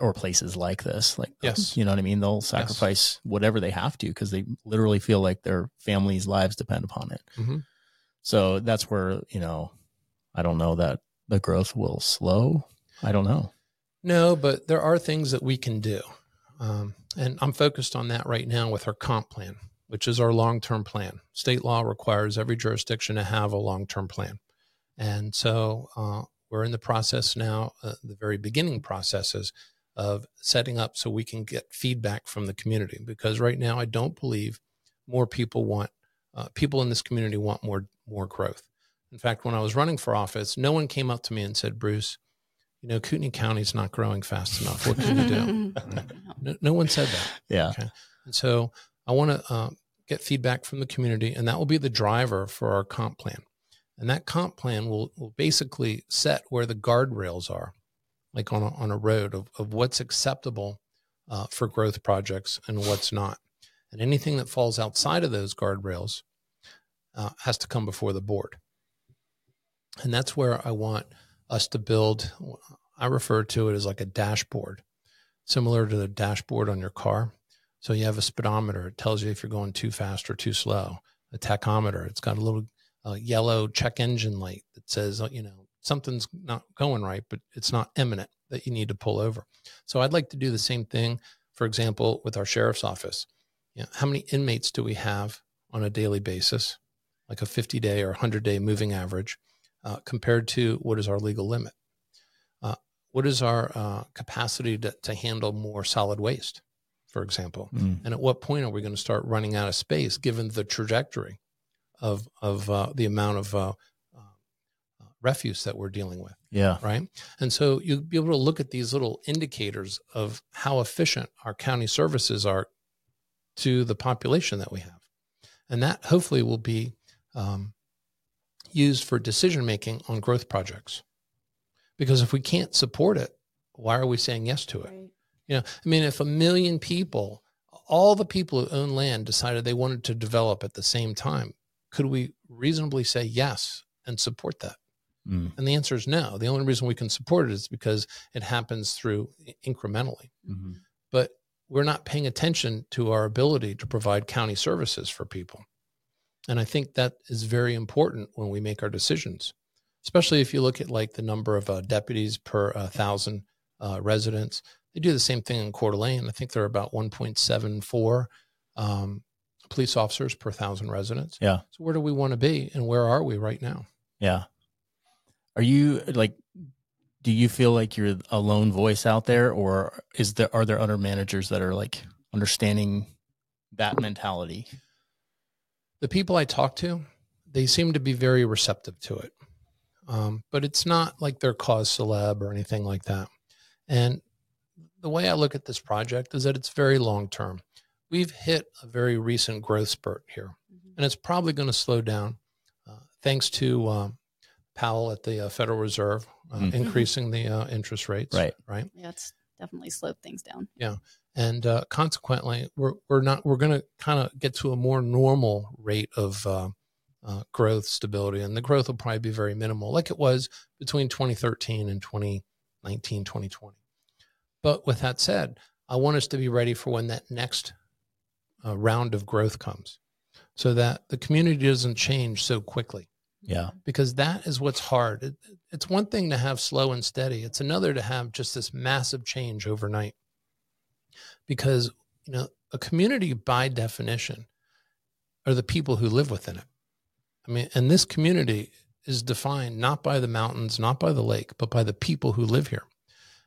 or places like this. Like, Yes. you know what I mean? They'll sacrifice whatever they have to because they literally feel like their family's lives depend upon it. Mhm. So that's where, you know, I don't know that the growth will slow. I don't know. No, but there are things that we can do. Um, and I'm focused on that right now with our comp plan, which is our long term plan. State law requires every jurisdiction to have a long term plan. And so uh, we're in the process now, uh, the very beginning processes of setting up so we can get feedback from the community. Because right now, I don't believe more people want, uh, people in this community want more, more growth. In fact, when I was running for office, no one came up to me and said, Bruce, you know, Kootenai County's not growing fast enough. What can you do? No, no one said that. Yeah. Okay. And so I want to uh, get feedback from the community, and that will be the driver for our comp plan. And that comp plan will, will basically set where the guardrails are, like on a, on a road of, of what's acceptable uh, for growth projects and what's not. And anything that falls outside of those guardrails uh, has to come before the board. And that's where I want us to build. I refer to it as like a dashboard, similar to the dashboard on your car. So you have a speedometer. It tells you if you're going too fast or too slow. a tachometer. It's got a little uh, yellow check engine light that says, you know, something's not going right, but it's not imminent that you need to pull over. So I'd like to do the same thing, for example, with our sheriff's office. You know, how many inmates do we have on a daily basis, like a 50 day or 100 day moving average, uh, compared to what is our legal limit? Uh, what is our uh, capacity to, to handle more solid waste, for example? Mm. And at what point are we going to start running out of space given the trajectory of, of uh, the amount of uh, refuse that we're dealing with. Yeah. Right. And so you'll be able to look at these little indicators of how efficient our county services are to the population that we have. And that hopefully will be um, used for decision making on growth projects. Because if we can't support it, why are we saying yes to it? Right. You know, I mean, if a million people, all the people who own land decided they wanted to develop at the same time, could we reasonably say yes and support that? Mm. And the answer is no. The only reason we can support it is because it happens through incrementally. Mm-hmm. But we're not paying attention to our ability to provide county services for people. And I think that is very important when we make our decisions, especially if you look at like the number of uh, deputies per uh, thousand uh, residents. They do the same thing in Coeur d'Alene. I think they're about 1.74 um, police officers per thousand residents. Yeah. So where do we want to be, and where are we right now? Yeah. Are you like do you feel like you're a lone voice out there or is there are there other managers that are like understanding that mentality? The people I talk to, they seem to be very receptive to it. Um, but it's not like they're cause celeb or anything like that. And the way I look at this project is that it's very long term. We've hit a very recent growth spurt here, mm-hmm. and it's probably going to slow down uh, thanks to um, Powell at the uh, Federal Reserve uh, mm-hmm. increasing the uh, interest rates. Right. Right. Yeah, it's definitely slowed things down. Yeah, and uh, consequently, we're we're not we're going to kind of get to a more normal rate of uh, uh, growth stability, and the growth will probably be very minimal, like it was between 2013 and 2019, 2020. But with that said, I want us to be ready for when that next uh, round of growth comes, so that the community doesn't change so quickly. Yeah. Because that is what's hard. It, it's one thing to have slow and steady, it's another to have just this massive change overnight. Because, you know, a community by definition are the people who live within it. I mean, and this community is defined not by the mountains, not by the lake, but by the people who live here.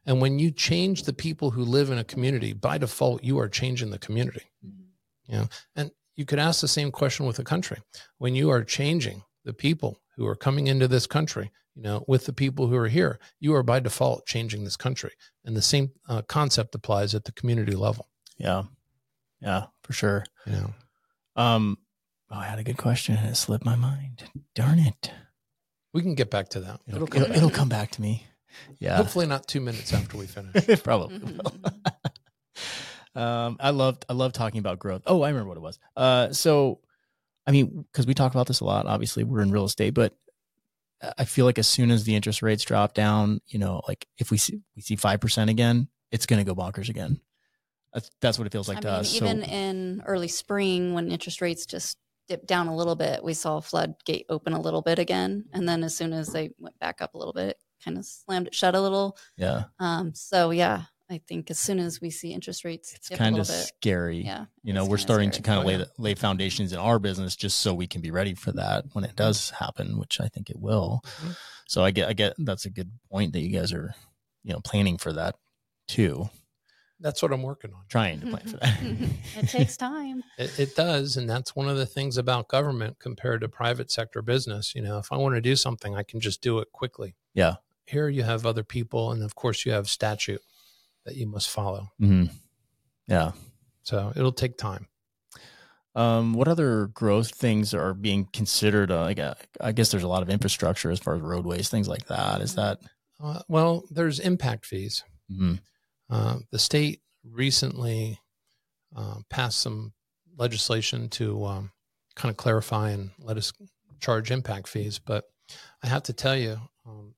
And when you change the people who live in a community, by default, you are changing the community. Mm-hmm. You know, and you could ask the same question with a country. When you are changing the people who are coming into this country, you know, with the people who are here, you are by default changing this country. And the same uh, concept applies at the community level. Yeah. Yeah, for sure. You know, um, oh, I had a good question and it slipped my mind. Darn it. We can get back to that. It'll, it'll, come, it'll, back. it'll come, back. to me. Yeah. Hopefully not two minutes after we finish. Probably. um, I loved, I love talking about growth. Oh, I remember what it was. Uh, so I mean, because we talk about this a lot. Obviously, we're in real estate, but I feel like as soon as the interest rates drop down, you know, like if we see we see five percent again, it's going to go bonkers again. That's that's what it feels like I to mean, us. Even so, in early spring, when interest rates just dipped down a little bit, we saw floodgate open a little bit again, and then as soon as they went back up a little bit, kind of slammed it shut a little. Yeah. Um. So yeah, I think as soon as we see interest rates, it's kind of scary. Yeah, you know, we're starting scary. to kind of lay the, lay foundations in our business just so we can be ready for that when it does happen, which I think it will. Mm-hmm. So I get, I get that's a good point that you guys are, you know, planning for that too. That's what I'm working on. Trying to plan for that. it takes time. It, it does, and that's one of the things about government compared to private sector business. You know, if I want to do something, I can just do it quickly. Yeah. Here you have other people, and of course you have statute that you must follow. Mm-hmm. Yeah. So it'll take time. Um, what other growth things are being considered? Uh, like, uh, I guess there's a lot of infrastructure as far as roadways, things like that. Is that? Uh, well, there's impact fees. Mm-hmm. Uh, the state recently uh, passed some legislation to um, kind of clarify and let us charge impact fees. But I have to tell you, um,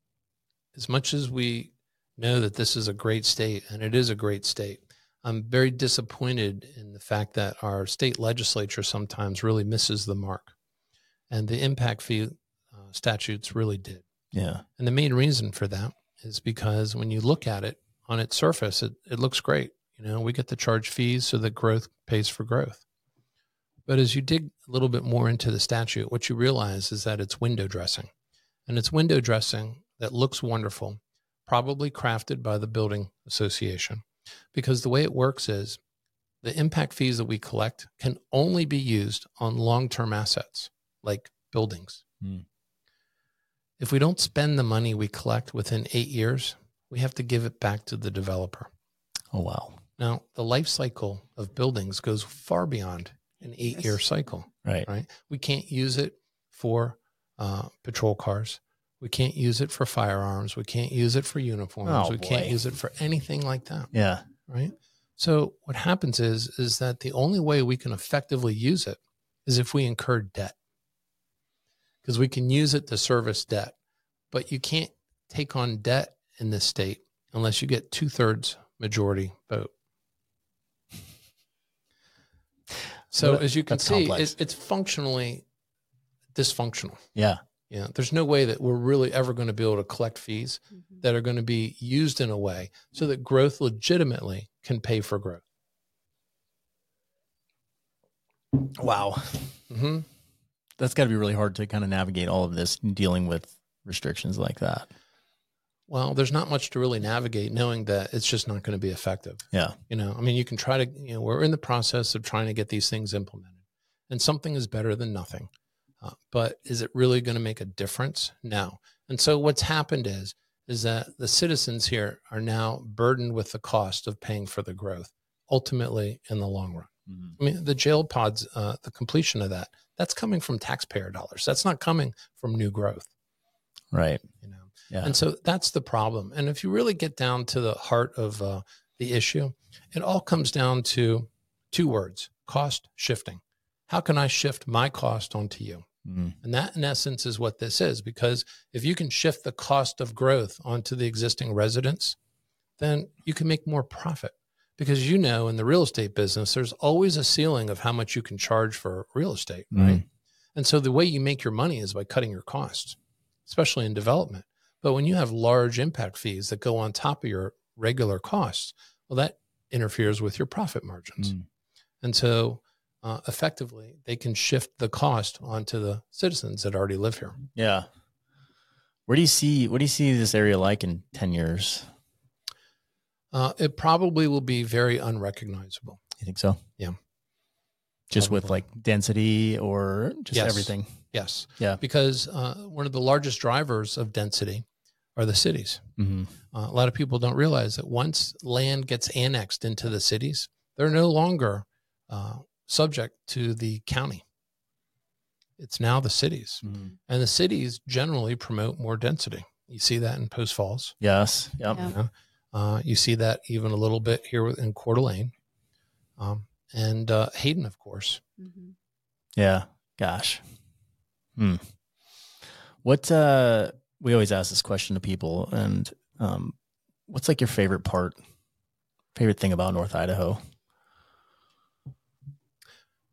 as much as we know that this is a great state, and it is a great state. I'm very disappointed in the fact that our state legislature sometimes really misses the mark. And the impact fee uh, statutes really did. Yeah. And the main reason for that is because when you look at it on its surface, it, it looks great. You know, we get to charge fees so that growth pays for growth. But as you dig a little bit more into the statute, what you realize is that it's window dressing. And it's window dressing that looks wonderful, probably crafted by the building association. Because the way it works is the impact fees that we collect can only be used on long term assets like buildings. Hmm. If we don't spend the money we collect within eight years, we have to give it back to the developer. Oh wow. Now, the life cycle of buildings goes far beyond an eight year Yes. cycle, Right. right? We can't use it for uh, patrol cars. We can't use it for firearms. We can't use it for uniforms. Oh, we can't use it for anything like that, Yeah. right? So what happens is is that the only way we can effectively use it is if we incur debt. Because we can use it to service debt, but you can't take on debt in this state unless you get two thirds majority vote. So Well, as you can see, it, it's functionally dysfunctional. Yeah. Yeah, there's no way that we're really ever going to be able to collect fees Mhm. that are going to be used in a way so that growth legitimately can pay for growth. Wow. hmm That's got to be really hard to kind of navigate all of this dealing with restrictions like that. Well, there's not much to really navigate knowing that it's just not going to be effective. Yeah. You know, I mean, you can try to, you know, we're in the process of trying to get these things implemented, and something is better than nothing. Uh, but is it really going to make a difference? No. And so what's happened is, is that the citizens here are now burdened with the cost of paying for the growth, ultimately in the long run. I mean, the jail pods, uh, the completion of that, that's coming from taxpayer dollars. That's not coming from new growth. Right. You know, Yeah. and so that's the problem. And if you really get down to the heart of uh, the issue, it all comes down to two words cost shifting. How can I shift my cost onto you? Mhm. And that, in essence, is what this is. Because if you can shift the cost of growth onto the existing residents, then you can make more profit. Because you know, in the real estate business, there's always a ceiling of how much you can charge for real estate, right? And so the way you make your money is by cutting your costs, especially in development. But when you have large impact fees that go on top of your regular costs, well, that interferes with your profit margins. Mm. And so uh, effectively, they can shift the cost onto the citizens that already live here. Yeah. Where do you see what do you see this area like in 10 years? Uh, it probably will be very unrecognizable. You think so? Yeah. Just with like density or just Yes. everything. Yes. Yeah. Because uh, one of the largest drivers of density are the cities. hmm Uh, a lot of people don't realize that once land gets annexed into the cities, they're no longer uh, subject to the county. It's now the cities. Mm-hmm. And the cities generally promote more density. You see that in Post Falls. Yes. Yep. Yeah. You, know? uh, you see that even a little bit here in Coeur d'Alene. Um, and uh, Hayden, of course. Mhm. Yeah. Gosh. Hmm. What uh we always ask this question to people and um what's like your favorite part favorite thing about North Idaho?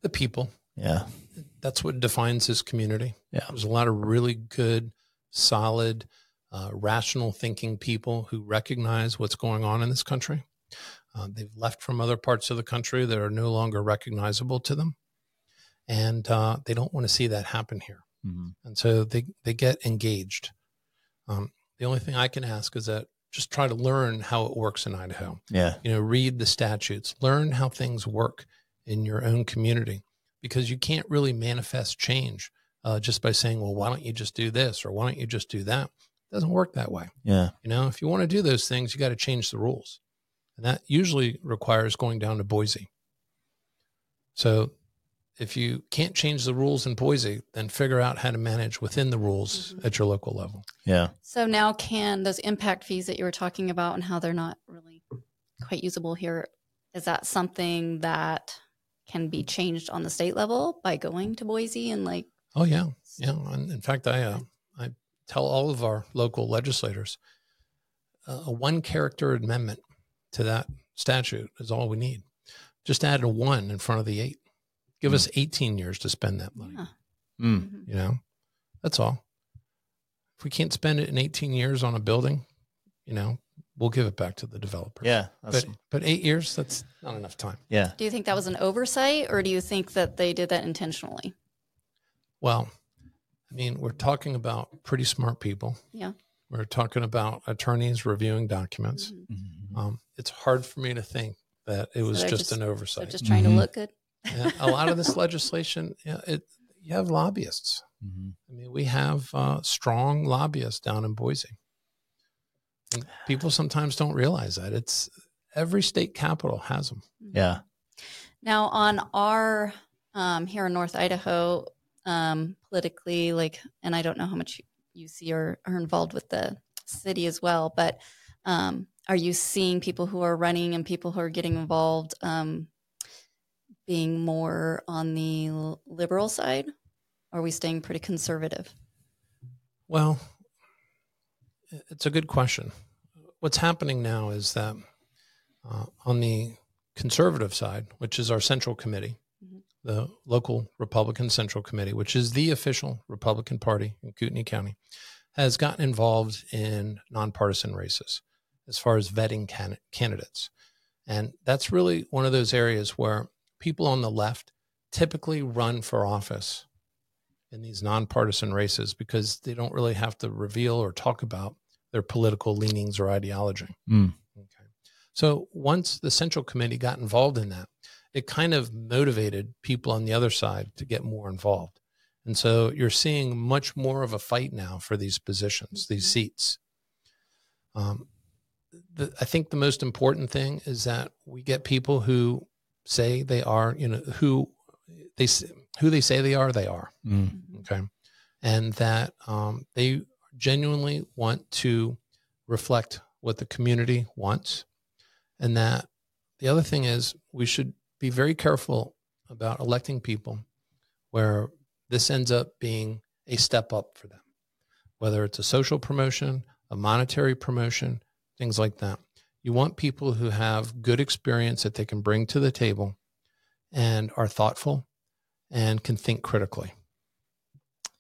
The people. Yeah. That's what defines this community. Yeah. There's a lot of really good, solid, uh, rational thinking people who recognize what's going on in this country. Uh, they've left from other parts of the country that are no longer recognizable to them. And uh, they don't want to see that happen here. Mhm. And so they, they get engaged. Um, the only thing I can ask is that just try to learn how it works in Idaho. Yeah. You know, read the statutes, learn how things work in your own community because you can't really manifest change uh, just by saying, well, why don't you just do this or why don't you just do that? It doesn't work that way. Yeah. You know, if you want to do those things, you got to change the rules. And that usually requires going down to Boise. So if you can't change the rules in Boise, then figure out how to manage within the rules Mhm. at your local level. Yeah. So now, can those impact fees that you were talking about and how they're not really quite usable here, is that something that can be changed on the state level by going to Boise and like? Oh yeah, yeah. And in fact, I uh, I tell all of our local legislators uh, a one character amendment to that statute is all we need. Just add a one in front of the eight. Give Hmm. us 18 years to spend that money. Yeah. Mm. You know, that's all. If we can't spend it in 18 years on a building, you know, we'll give it back to the developer. Yeah. That's, But but eight years, that's not enough time. yeah. Do you think that was an oversight or do you think that they did that intentionally? Well, I mean, we're talking about pretty smart people. Yeah. We're talking about attorneys reviewing documents. Mhm. Mhm. Um, it's hard for me to think that it was they're just, just- an They're oversight. just trying Mhm. to look good. Yeah, a lot of this legislation, yeah, it, you have lobbyists. Mhm. I mean, we have uh, strong lobbyists down in Boise. And people sometimes don't realize that. It's every state capital has them. Yeah. Now, on our um, here in North Idaho, um, politically, like, and I don't know how much you see or are involved with the city as well, but um, are you seeing people who are running and people who are getting involved um, being more on the liberal side? Or are we staying pretty conservative? Well, it's a good question. What's happening now is that uh, on the conservative side, which is our central committee, Mhm. the local Republican Central Committee, which is the official Republican Party in Kootenai County, has gotten involved in nonpartisan races as far as vetting can- candidates. And that's really one of those areas where people on the left typically run for office in these nonpartisan races because they don't really have to reveal or talk about their political leanings or ideology. Mm. Okay. So once the Central Committee got involved in that, it kind of motivated people on the other side to get more involved. And so you're seeing much more of a fight now for these positions, these Mhm. seats. Um, the, I think the most important thing is that we get people who say they are, you know, who they s- who they say they are, they are. Mm. okay. And that um, they genuinely want to reflect what the community wants. And that the other thing is we should be very careful about electing people where this ends up being a step up for them whether it's a social promotion a monetary promotion things like that. You want people who have good experience that they can bring to the table and are thoughtful and can think critically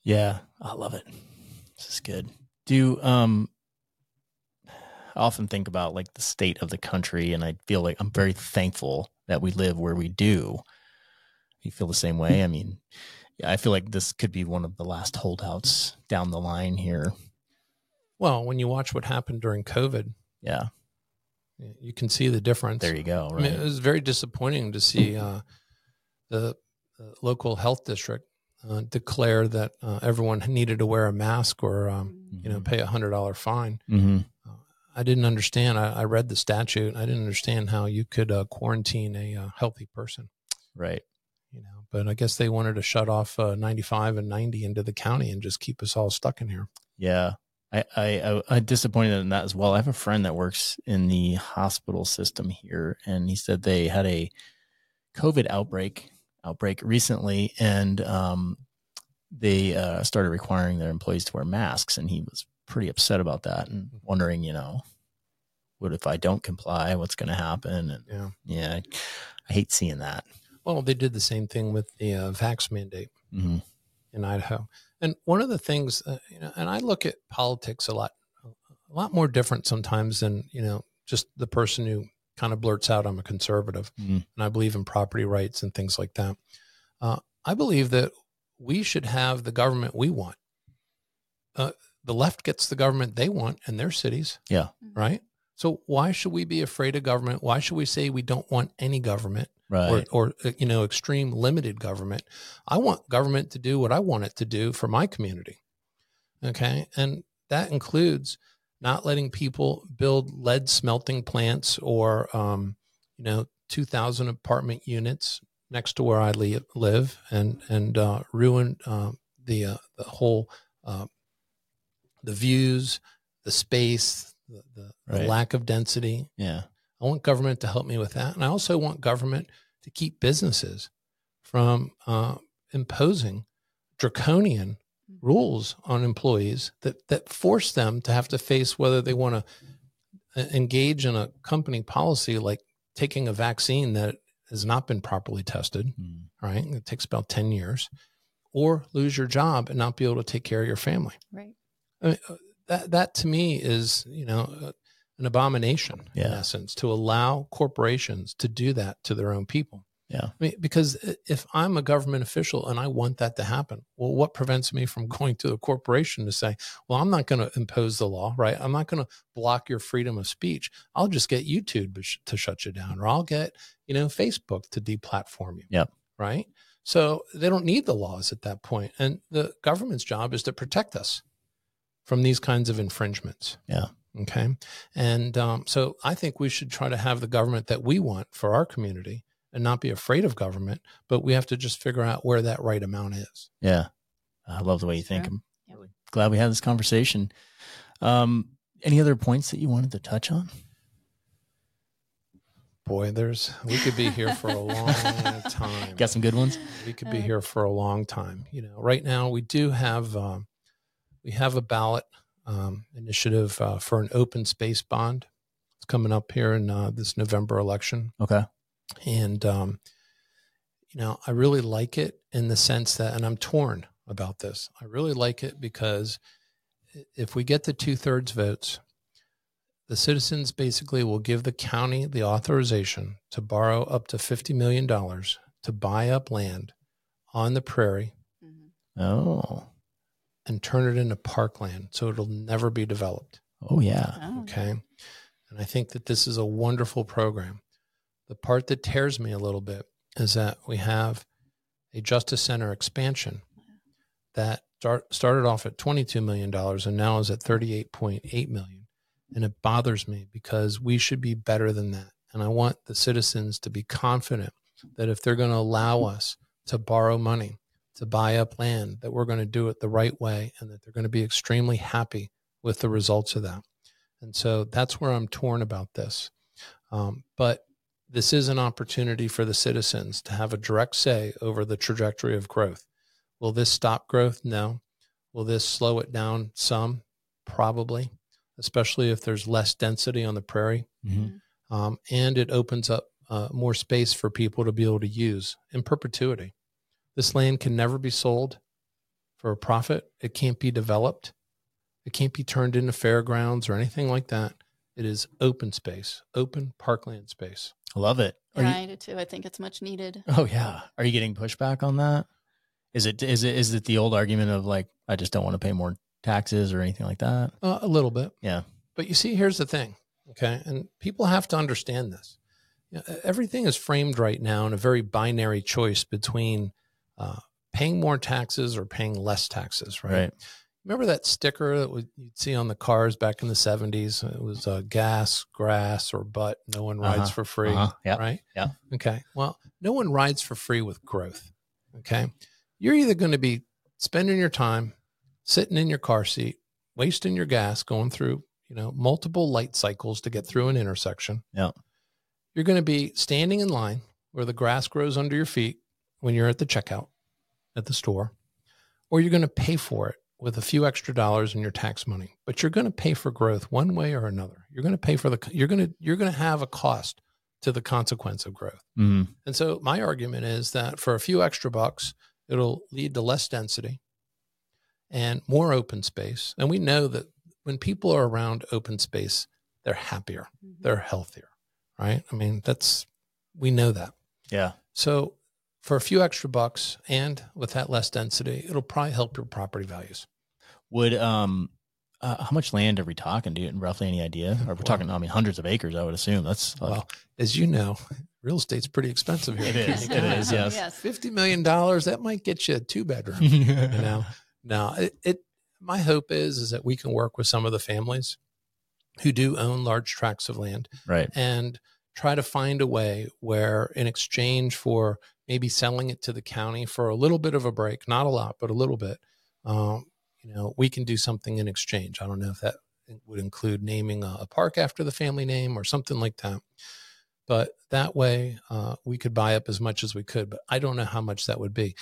Yeah, I love it. This is good. Do um I often think about like the state of the country and I feel like I'm very thankful that we live where we do. You feel the same way? I mean, yeah, I feel like this could be one of the last holdouts down the line here. Well, when you watch what happened during COVID, Yeah, you can see the difference. there you go. I mean, it was very disappointing to see uh, the local health district uh, declare that uh, everyone needed to wear a mask or, um, you know, pay a hundred dollar fine. hmm I didn't understand. I, I read the statute. I didn't understand how you could uh, quarantine a uh, healthy person. Right. You know, but I guess they wanted to shut off uh, 95 and 90 into the county and just keep us all stuck in here. Yeah. I, I, I, disappointed in that as well. I have a friend that works in the hospital system here, and he said they had a COVID outbreak outbreak recently, and um, they uh, started requiring their employees to wear masks, and he was pretty upset about that and wondering, you know, what if I don't comply? What's going to happen? And Yeah. yeah, I, I hate seeing that. Well, they did the same thing with the uh, vax mandate. hmm in Idaho. And one of the things, uh, you know, and I look at politics a lot, a lot more different sometimes than you know just the person who kind of blurts out, "I'm a conservative Mhm. and I believe in property rights and things like that." Uh, I believe that we should have the government we want. Uh, the left gets the government they want in their cities, Yeah. right? So why should we be afraid of government? Why should we say we don't want any government? Right. or, or uh, you know extreme limited government i want government to do what i want it to do for my community okay and that includes not letting people build lead smelting plants or um, you know 2000 apartment units next to where i li- live and and uh, ruin uh, the uh, the whole uh, the views the space the, the, the lack of density yeah. I want government to help me with that. And I also want government to keep businesses from uh, imposing draconian rules on employees that, that force them to have to face whether they want to engage in a company policy like taking a vaccine that has not been properly tested, Mm. right? It takes about 10 years, or lose your job and not be able to take care of your family. Right. I mean, uh, that, that to me is, you know, uh, an abomination in essence to allow corporations to do that to their own people. Yeah. I mean, because if I'm a government official and I want that to happen, well, what prevents me from going to a corporation to say, well, I'm not going to impose the law, right? I'm not going to block your freedom of speech. I'll just get YouTube to, shut you down, or I'll get, you know, Facebook to deplatform you. Yep. Right. So they don't need the laws at that point. And the government's job is to protect us from these kinds of infringements. Yeah. Okay. And um, so I think we should try to have the government that we want for our community and not be afraid of government, but we have to just figure out where that right amount is. Yeah. I love the way you think. Sure. I'm Yep. glad we had this conversation. Um, any other points that you wanted to touch on? Boy, there's, we could be here for a long time. Got some good ones? we could be Uh, here for a long time. You know, right now we do have um, we have a ballot um, initiative uh, for an open space bond. It's coming up here in uh, this November election, Okay. And um, you know, I really like it in the sense that, and I'm torn about this. I really like it because if we get the two thirds votes, the citizens basically will give the county the authorization to borrow up to fifty million dollars to buy up land on the prairie Mhm. Oh. and turn it into parkland so it'll never be developed. Oh yeah. Oh, Okay. And I think that this is a wonderful program. The part that tears me a little bit is that we have a Justice Center expansion that start, started off at $22 million and now is at 38.8 million. And it bothers me because we should be better than that. And I want the citizens to be confident that if they're going to allow us to borrow money, to buy up land, that we're going to do it the right way and that they're going to be extremely happy with the results of that. And so that's where I'm torn about this. Um, but this is an opportunity for the citizens to have a direct say over the trajectory of growth. Will this stop growth? No. Will this slow it down some? Probably, especially if there's less density on the prairie. Mhm. Um, and it opens up uh, more space for people to be able to use in perpetuity. This land can never be sold for a profit. It can't be developed. It can't be turned into fairgrounds or anything like that. It is open space, open parkland space. I love it. Are Yeah, you- I do too. I think it's much needed. oh yeah. Are you getting pushback on that? Is it is it is it the old argument of like I just don't want to pay more taxes or anything like that? Uh, a little bit. Yeah. But you see, here's the thing. Okay. And people have to understand this. You know, everything is framed right now in a very binary choice between uh, paying more taxes or paying less taxes, right? Right. Remember that sticker that would- you'd see on the cars back in the 70s? It was uh, gas, grass, or butt. No one rides Uh-huh. for free. Uh-huh. Yeah. Right? Yeah. Okay. Well, no one rides for free with growth. Okay. You're either going to be spending your time sitting in your car seat, wasting your gas, going through, you know, multiple light cycles to get through an intersection. Yeah. You're going to be standing in line where the grass grows under your feet when you're at the checkout at the store, or you're going to pay for it with a few extra dollars in your tax money. But you're going to pay for growth one way or another. You're going to pay for the you're going to you're going to have a cost to the consequence of growth. Mhm. And so my argument is that for a few extra bucks, it'll lead to less density and more open space. And we know that when people are around open space, they're happier, Mhm. they're healthier, right? I mean, that's we know that. Yeah. So for a few extra bucks and with that less density, it'll probably help your property values. Would um uh, how much land are we talking? Do you roughly any idea? Or we're Well- talking, I mean, hundreds of acres. I would assume that's uh, Well, as you know, real estate's pretty expensive here. It in is. Kootenai It County. is, yes. yes. Fifty million dollars that might get you a two bedroom. you know no it, it my hope is is that we can work with some of the families who do own large tracts of land right. and try to find a way where in exchange for maybe selling it to the county for a little bit of a break not a lot but a little bit um, you know we can do something in exchange i don't know if that would include naming a, a park after the family name or something like that but that way uh, we could buy up as much as we could but i don't know how much that would be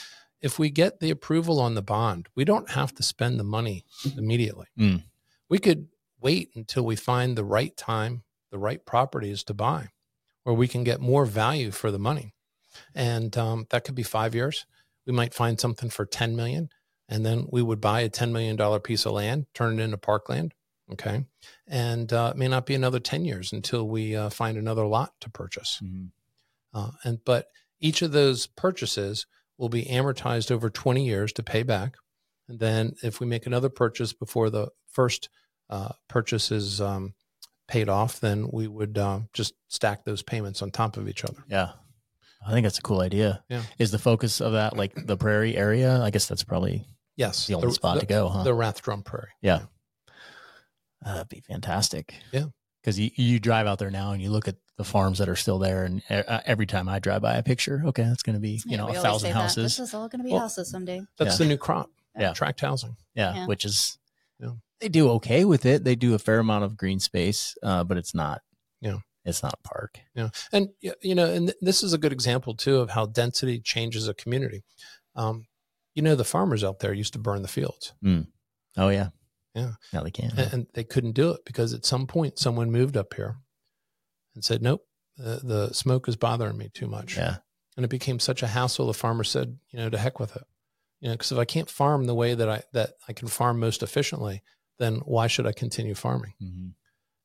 if we get the approval on the bond we don't have to spend the money immediately Mm. we could wait until we find the right time the right properties to buy where we can get more value for the money. And um, that could be five years. We might find something for 10 million and then we would buy a $10 million piece of land, turn it into parkland. Okay. And uh, it may not be another 10 years until we uh, find another lot to purchase. Mm-hmm. Uh, and, but each of those purchases will be amortized over 20 years to pay back. And then if we make another purchase before the first uh, purchase is um, paid off, then we would uh, just stack those payments on top of each other. Yeah. I think that's a cool idea. Yeah. Is the focus of that like the prairie area? I guess that's probably yes the only the, spot the, to go, huh? The Rathdrum Prairie. Yeah. Uh, that'd be fantastic. Yeah. Because you, you drive out there now and you look at the farms that are still there, and uh, every time I drive by a picture, okay, that's going to be you know a thousand houses. This is all going to be well, houses someday. That's yeah. the new crop. Yeah, tract housing. Yeah, yeah. which is yeah. they do okay with it. They do a fair amount of green space, uh, but it's not. Yeah, it's not a park. Yeah, and you know, and this is a good example too of how density changes a community. Um, you know, the farmers out there used to burn the fields. Mm. Oh yeah, yeah. Now they can, and, and, they couldn't do it because at some point someone moved up here and said, "Nope, the, the smoke is bothering me too much." Yeah, and it became such a hassle. The farmer said, "You know, to heck with it." You know, because if I can't farm the way that I that I can farm most efficiently, then why should I continue farming? Mm-hmm.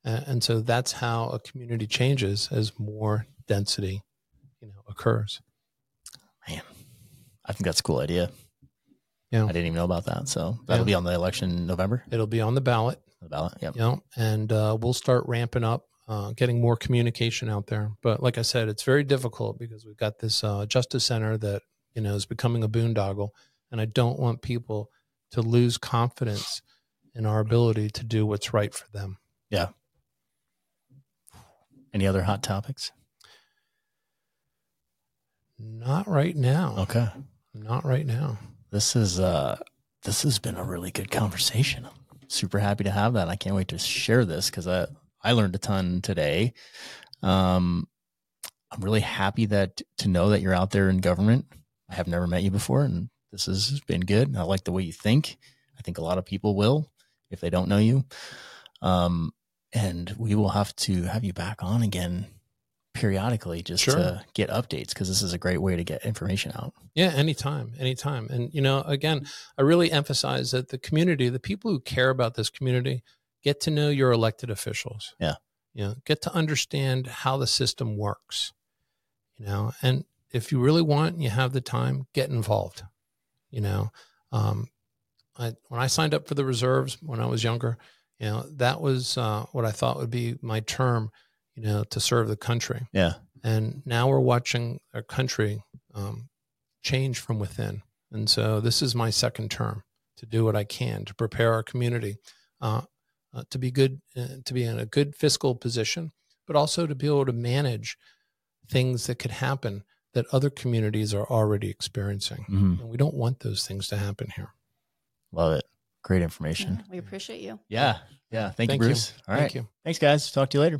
And, so that's how a community changes as more density, you know, occurs. Man, I think that's a cool idea. Yeah. I didn't even know about that. So that'll yeah. be on the election in November. It'll be on the ballot. The ballot. Yeah. You know, and uh, we'll start ramping up, uh, getting more communication out there. But like I said, it's very difficult because we've got this uh, justice center that you know is becoming a boondoggle, and I don't want people to lose confidence in our ability to do what's right for them. Yeah. Any other hot topics? Not right now. Okay. Not right now. This is uh this has been a really good conversation. I'm super happy to have that. I can't wait to share this because I I learned a ton today. Um I'm really happy that to know that you're out there in government. I have never met you before and this has been good. I like the way you think. I think a lot of people will if they don't know you. Um and we will have to have you back on again periodically just sure. to get updates because this is a great way to get information out. Yeah, anytime, anytime. And, you know, again, I really emphasize that the community, the people who care about this community, get to know your elected officials. Yeah. You know, get to understand how the system works, you know, and if you really want, and you have the time, get involved, you know. Um, I, when I signed up for the reserves when I was younger, you know, that was uh, what I thought would be my term you know, to serve the country. Yeah. And now we're watching our country um, change from within. And so this is my second term to do what I can to prepare our community uh, uh, to be good, uh, to be in a good fiscal position, but also to be able to manage things that could happen that other communities are already experiencing. Mm-hmm. And we don't want those things to happen here. Love it. Great information. Yeah, we appreciate you. Yeah. Yeah. Thank, Thank you, Bruce. You. All right. Thank you. Thanks, guys. Talk to you later.